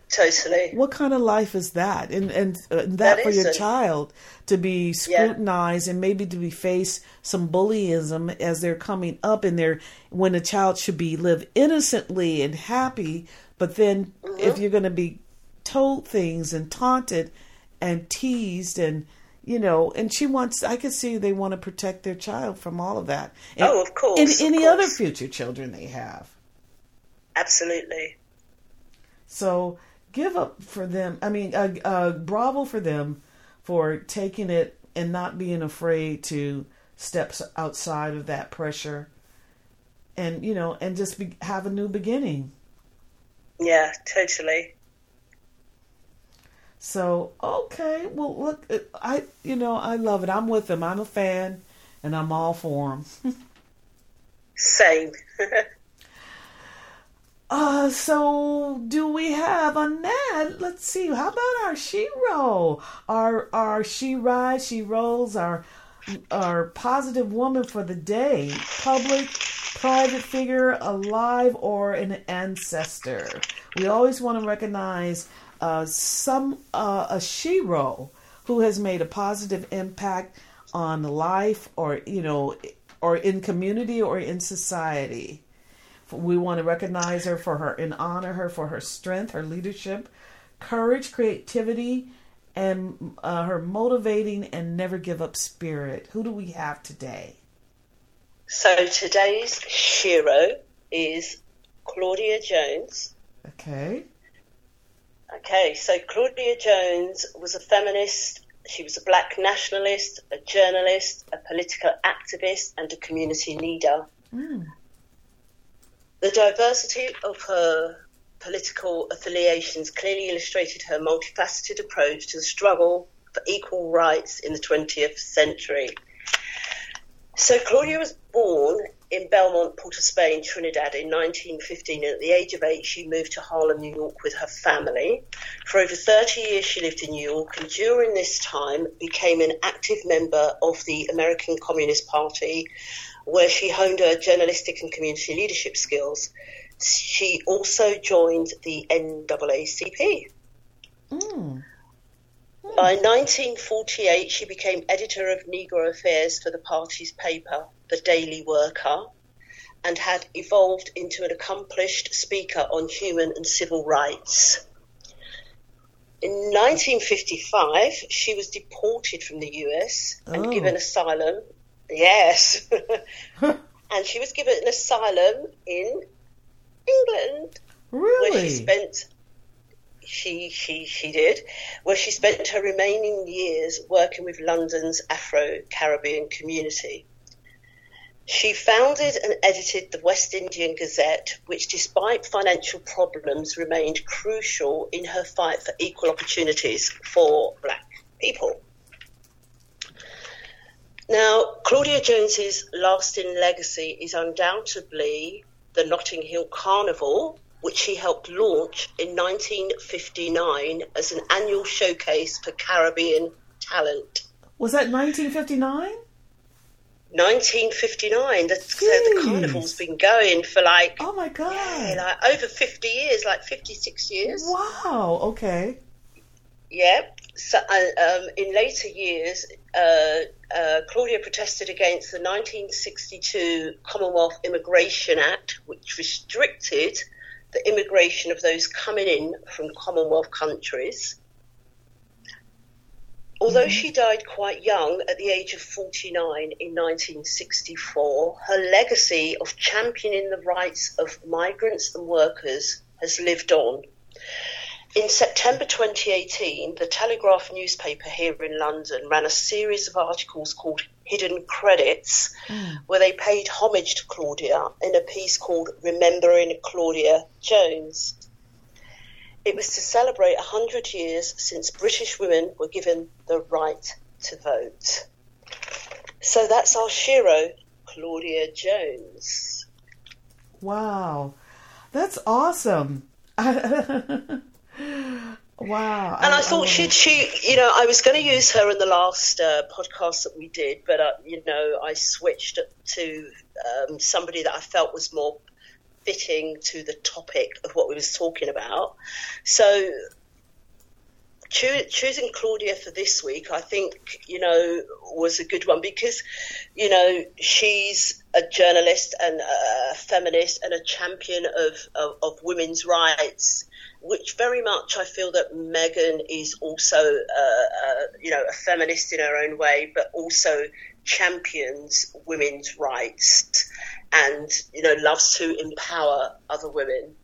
Totally. What kind of life is that? And and, uh, that, that, for your child to be scrutinized yeah. and maybe to be face some bullyism as they're coming up and they're when a child should be live innocently and happy, but then mm-hmm. if you're going to be told things and taunted and teased and you know, and she wants. I can see they want to protect their child from all of that. And, oh, of course. And of any course. other future children they have. Absolutely. So give up for them. I mean, uh, uh, bravo for them for taking it and not being afraid to step outside of that pressure, and you know, and just be, have a new beginning. Yeah, totally. So okay, well look, uh, I you know I love it. I'm with them. I'm a fan, and I'm all for them. Same. Uh, so do we have on that? Let's see. How about our Shero? Our our she rise, she rolls. Our our positive woman for the day. Public, private figure, alive, or an ancestor. We always want to recognize uh, some uh, a Shero who has made a positive impact on life, or you know, or in community or in society. We want to recognize her for her and honor her for her strength, her leadership, courage, creativity, and uh, her motivating and never give up spirit. Who do we have today? So today's Shero is Claudia Jones. Okay. Okay, so Claudia Jones was a feminist. She was a black nationalist, a journalist, a political activist, and a community leader. Mm. The diversity of her political affiliations clearly illustrated her multifaceted approach to the struggle for equal rights in the 20th century. So, Claudia was born in Belmont, Port of Spain, Trinidad in 1915, and at the age of eight, she moved to Harlem, New York with her family. For over 30 years, she lived in New York, and during this time, became an active member of the American Communist Party where she honed her journalistic and community leadership skills. She also joined the NAACP. Mm. By 1948, she became editor of Negro Affairs for the party's paper, The Daily Worker, and had evolved into an accomplished speaker on human and civil rights. In 1955, she was deported from the US and Oh. given asylum. Yes. and she was given an asylum in England Really? where she spent she she she did where she spent her remaining years working with London's Afro-Caribbean community. She founded and edited the West Indian Gazette, which, despite financial problems, remained crucial in her fight for equal opportunities for black people. Now, Claudia Jones's lasting legacy is undoubtedly the Notting Hill Carnival, which she helped launch in 1959 as an annual showcase for Caribbean talent. Was that 1959? 1959. The, so the carnival's been going for like, Oh my god! yeah, like over 50 years, like 56 years. Wow. Okay. Yeah. So, uh, um, in later years, uh, uh, Claudia protested against the 1962 Commonwealth Immigration Act, which restricted the immigration of those coming in from Commonwealth countries. Although she died quite young, at the age of 49 in 1964, her legacy of championing the rights of migrants and workers has lived on. In September 2018, the Telegraph newspaper here in London ran a series of articles called Hidden Credits, hmm. where they paid homage to Claudia in a piece called Remembering Claudia Jones. It was to celebrate 100 years since British women were given the right to vote. So that's our Shero, Claudia Jones. Wow. That's awesome. wow. And I, I thought love she'd she, you know, I was going to use her in the last uh, podcast that we did, but uh, you know, I switched to um, somebody that I felt was more fitting to the topic of what we was talking about. So choo- choosing Claudia for this week, I think, you know, was a good one because, you know, she's a journalist and a feminist and a champion of, of, of women's rights, which very much I feel that Meghan is also, uh, uh, you know, a feminist in her own way, but also champions women's rights and, you know, loves to empower other women.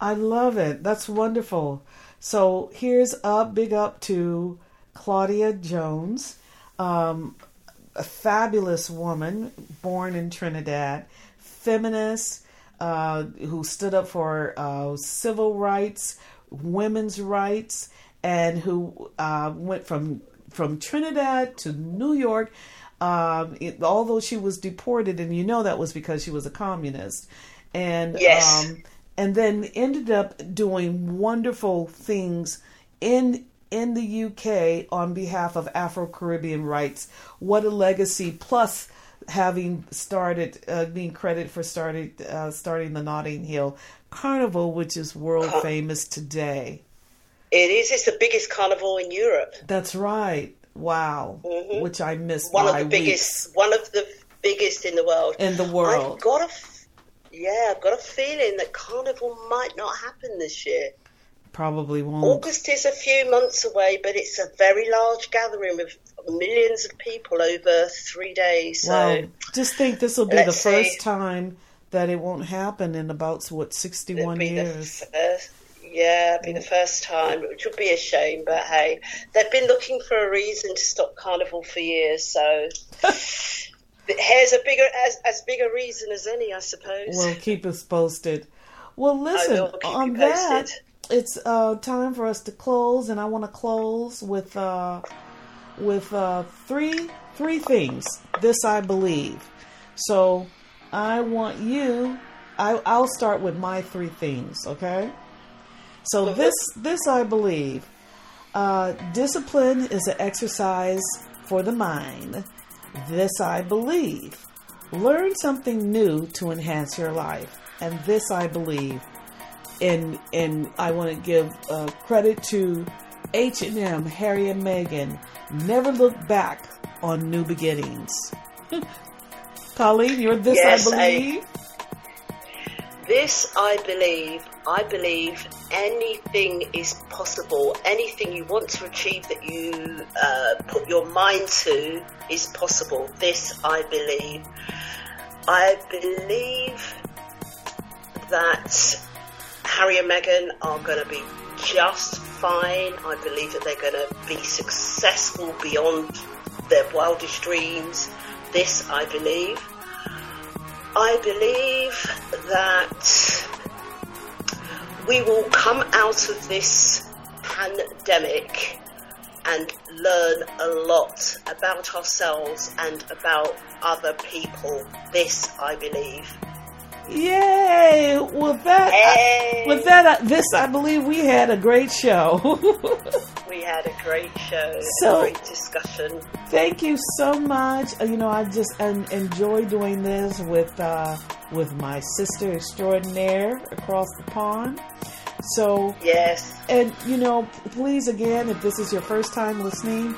I love it. That's wonderful. So here's a big up to Claudia Jones, um, a fabulous woman born in Trinidad, feminist, uh, who stood up for uh, civil rights, women's rights, and who uh, went from from Trinidad to New York. Um, it, although she was deported, and you know that was because she was a communist, and Yes. um, and then ended up doing wonderful things in in the UK on behalf of Afro Caribbean rights. What a legacy! Plus, having started uh, being credited for started uh, starting the Notting Hill Carnival, which is world famous today. It is. It's the biggest carnival in Europe. That's right. Wow, which I missed One of the biggest. weeks One of the biggest in the world. in the world. I've got a. f- Yeah, I've got a feeling that carnival might not happen this year. Probably won't. August is a few months away, but it's a very large gathering with millions of people over three days. So Wow. Just think this will be the let's see. first time that it won't happen in about what be the years. first. Yeah, it'll be the first time, which would be a shame. But hey, they've been looking for a reason to stop carnival for years. So here's a bigger, as, as big a reason as any, I suppose. Well, keep us posted. Well, listen, on that, it's uh, time for us to close, and I want to close with uh, with uh, three three things. This I believe. So I want you. I, I'll start with my three things. Okay. So this this I believe. Uh, discipline is an exercise for the mind. This I believe. Learn something new to enhance your life. And this I believe. And and I want to give uh, credit to H&M, Harry and Meghan, never look back on new beginnings. Colleen, you're this, Yes, I believe. This I believe. I believe anything is possible. Anything you want to achieve that you uh, put your mind to is possible. This I believe. I believe that Harry and Meghan are going to be just fine. I believe that they're going to be successful beyond their wildest dreams. This I believe. I believe that we will come out of this pandemic and learn a lot about ourselves and about other people. This I believe. Yay! With that, Hey. with that, uh, this I believe we had a great show. We had a great show, So- a great discussion. Thank you so much. Uh, You know, I just en- enjoy doing this with uh, with my sister extraordinaire across the pond. So, Yes, and you know, please again, if this is your first time listening,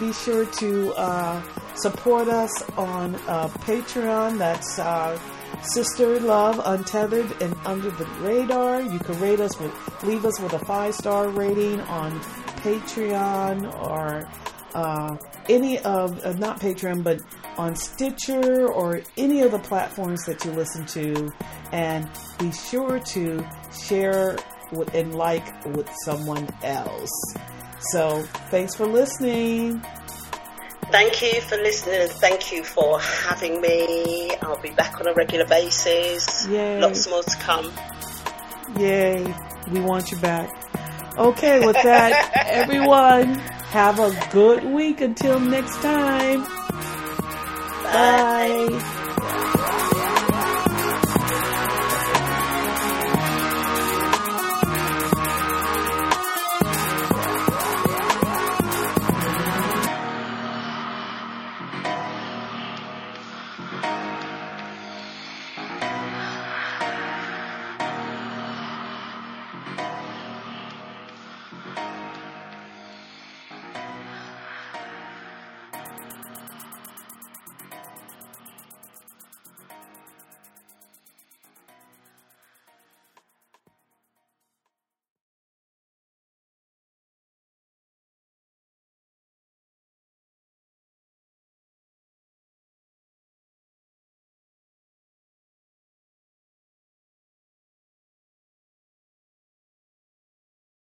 be sure to uh, support us on uh, Patreon. That's uh, Sister Love Untethered and Under the Radar. You can rate us with, leave us with a five star rating on Patreon or uh, any of uh, not Patreon, but on Stitcher or any of the platforms that you listen to, and be sure to share with, and like with someone else. So, thanks for listening. Thank you for listening and thank you for having me. I'll be back on a regular basis. Yay. Lots more to come. Yay, we want you back. Okay, with that, everyone, have a good week until next time. Bye.